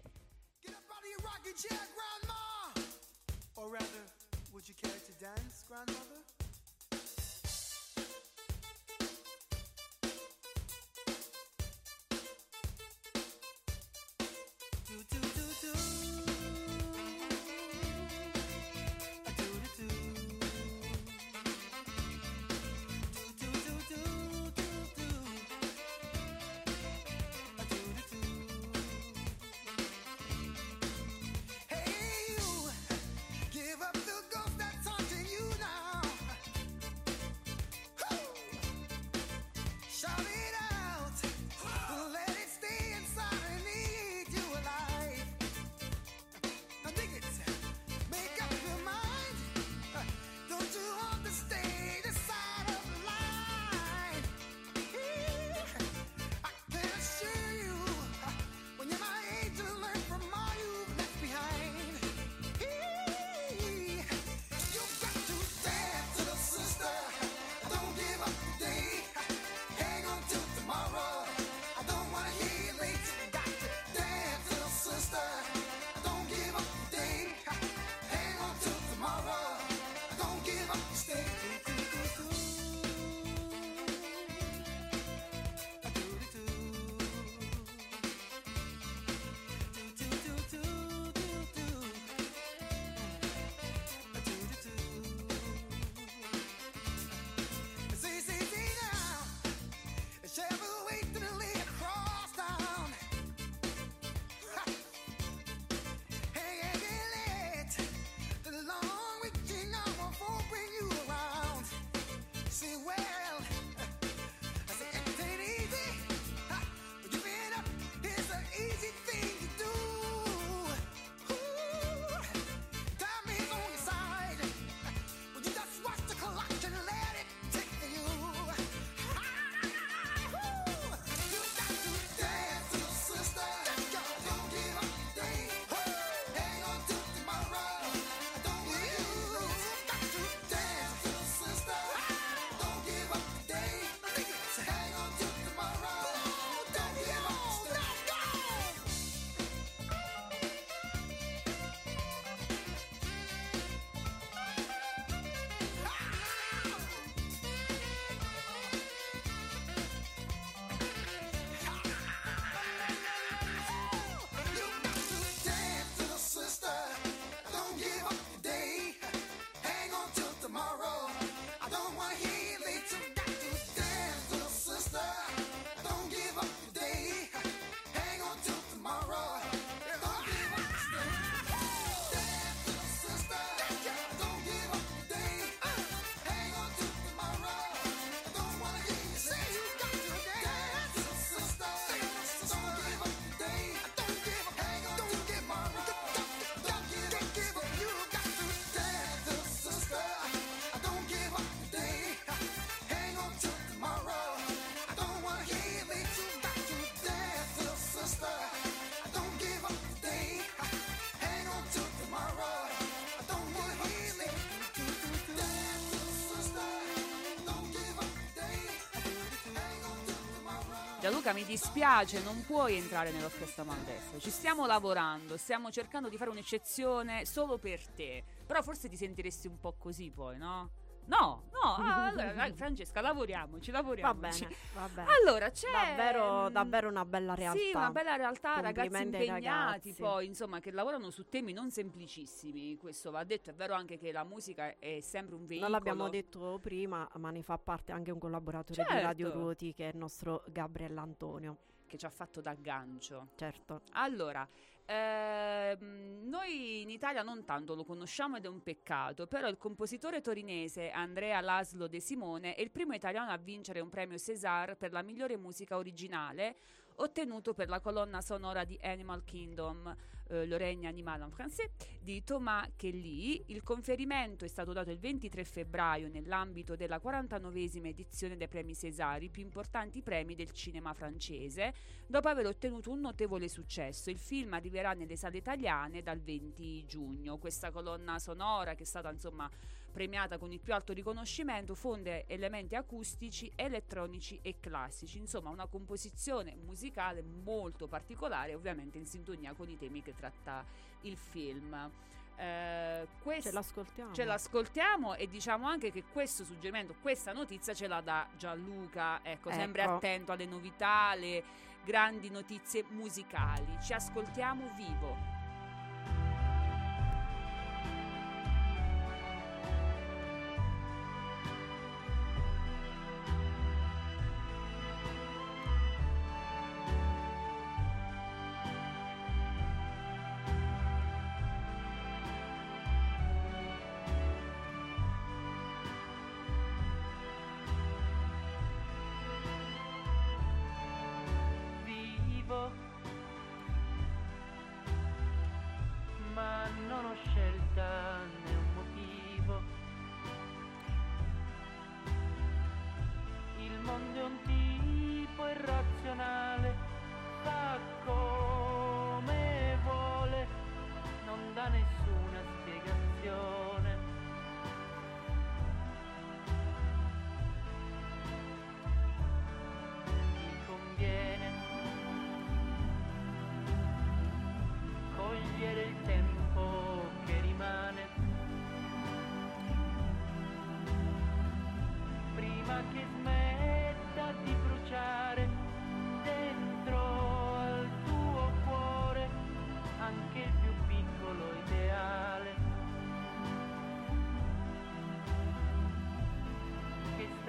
Luca mi dispiace, non puoi entrare nell'orchestra Mandesto. Ci stiamo lavorando, stiamo cercando di fare un'eccezione solo per te. Però forse ti sentiresti un po' così poi, no? No, ah, allora Francesca, lavoriamoci, lavoriamo. Va bene, va bene. Allora, c'è Davvero, mm, davvero una bella realtà. Sì, una bella realtà, ragazzi impegnati ragazzi. poi, insomma, che lavorano su temi non semplicissimi, questo va detto, è vero anche che la musica è sempre un veicolo. Non l'abbiamo detto prima, ma ne fa parte anche un collaboratore Certo. di Radio Ruoti che è il nostro Gabriele Antonio. Che ci ha fatto da gancio. Certo. Allora, ehm, noi in Italia non tanto lo conosciamo ed è un peccato, però il compositore torinese Andrea Laszlo De Simone è il primo italiano a vincere un premio César per la migliore musica originale ottenuto per la colonna sonora di Animal Kingdom, eh, Le Règne Animal en français, di Thomas Kelly. Il conferimento è stato dato il 23 febbraio nell'ambito della 49esima edizione dei premi César, i più importanti premi del cinema francese, dopo aver ottenuto un notevole successo. Il film arriverà nelle sale italiane dal 20 giugno. Questa colonna sonora che è stata insomma premiata con il più alto riconoscimento, fonde elementi acustici, elettronici e classici, insomma una composizione musicale molto particolare, ovviamente in sintonia con i temi che tratta il film. Eh, quest- Ce l'ascoltiamo. ce l'ascoltiamo e diciamo anche che questo suggerimento, questa notizia ce la dà Gianluca, ecco, sempre Ecco. attento alle novità, alle grandi notizie musicali. Ci ascoltiamo vivo,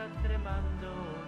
che sta tremando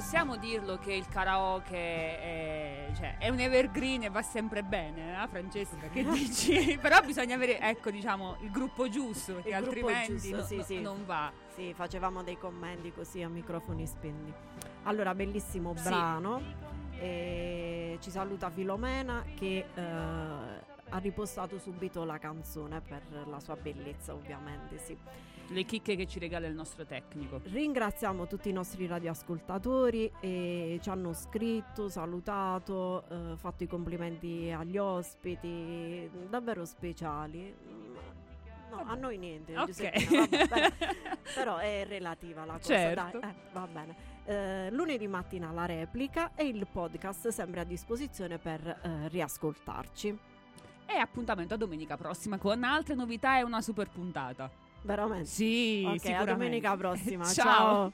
Possiamo dirlo che il karaoke è, cioè, è un evergreen e va sempre bene, eh, Francesca? Che dici? Però bisogna avere, ecco, diciamo, il gruppo giusto, perché Il altrimenti giusto, no- sì, no- sì. non va. Sì, facevamo dei commenti così a microfoni spenti. Allora, bellissimo Sì. brano. E ci saluta Filomena che eh, ha ripostato subito la canzone per la sua bellezza, ovviamente, sì. Le chicche che ci regala il nostro tecnico. Ringraziamo tutti i nostri radioascoltatori e ci hanno scritto, salutato, eh, fatto i complimenti agli ospiti, davvero speciali. No, a noi niente, Ok. Giuseppina, vabbè, però, però è relativa la cosa. Certo. Dai, eh, va bene. Eh, lunedì mattina la replica e il podcast sempre a disposizione per eh, riascoltarci. E appuntamento a domenica prossima con altre novità e una super puntata. Veramente? Sì, Ok, a sicuramente. domenica prossima. Ciao. Ciao.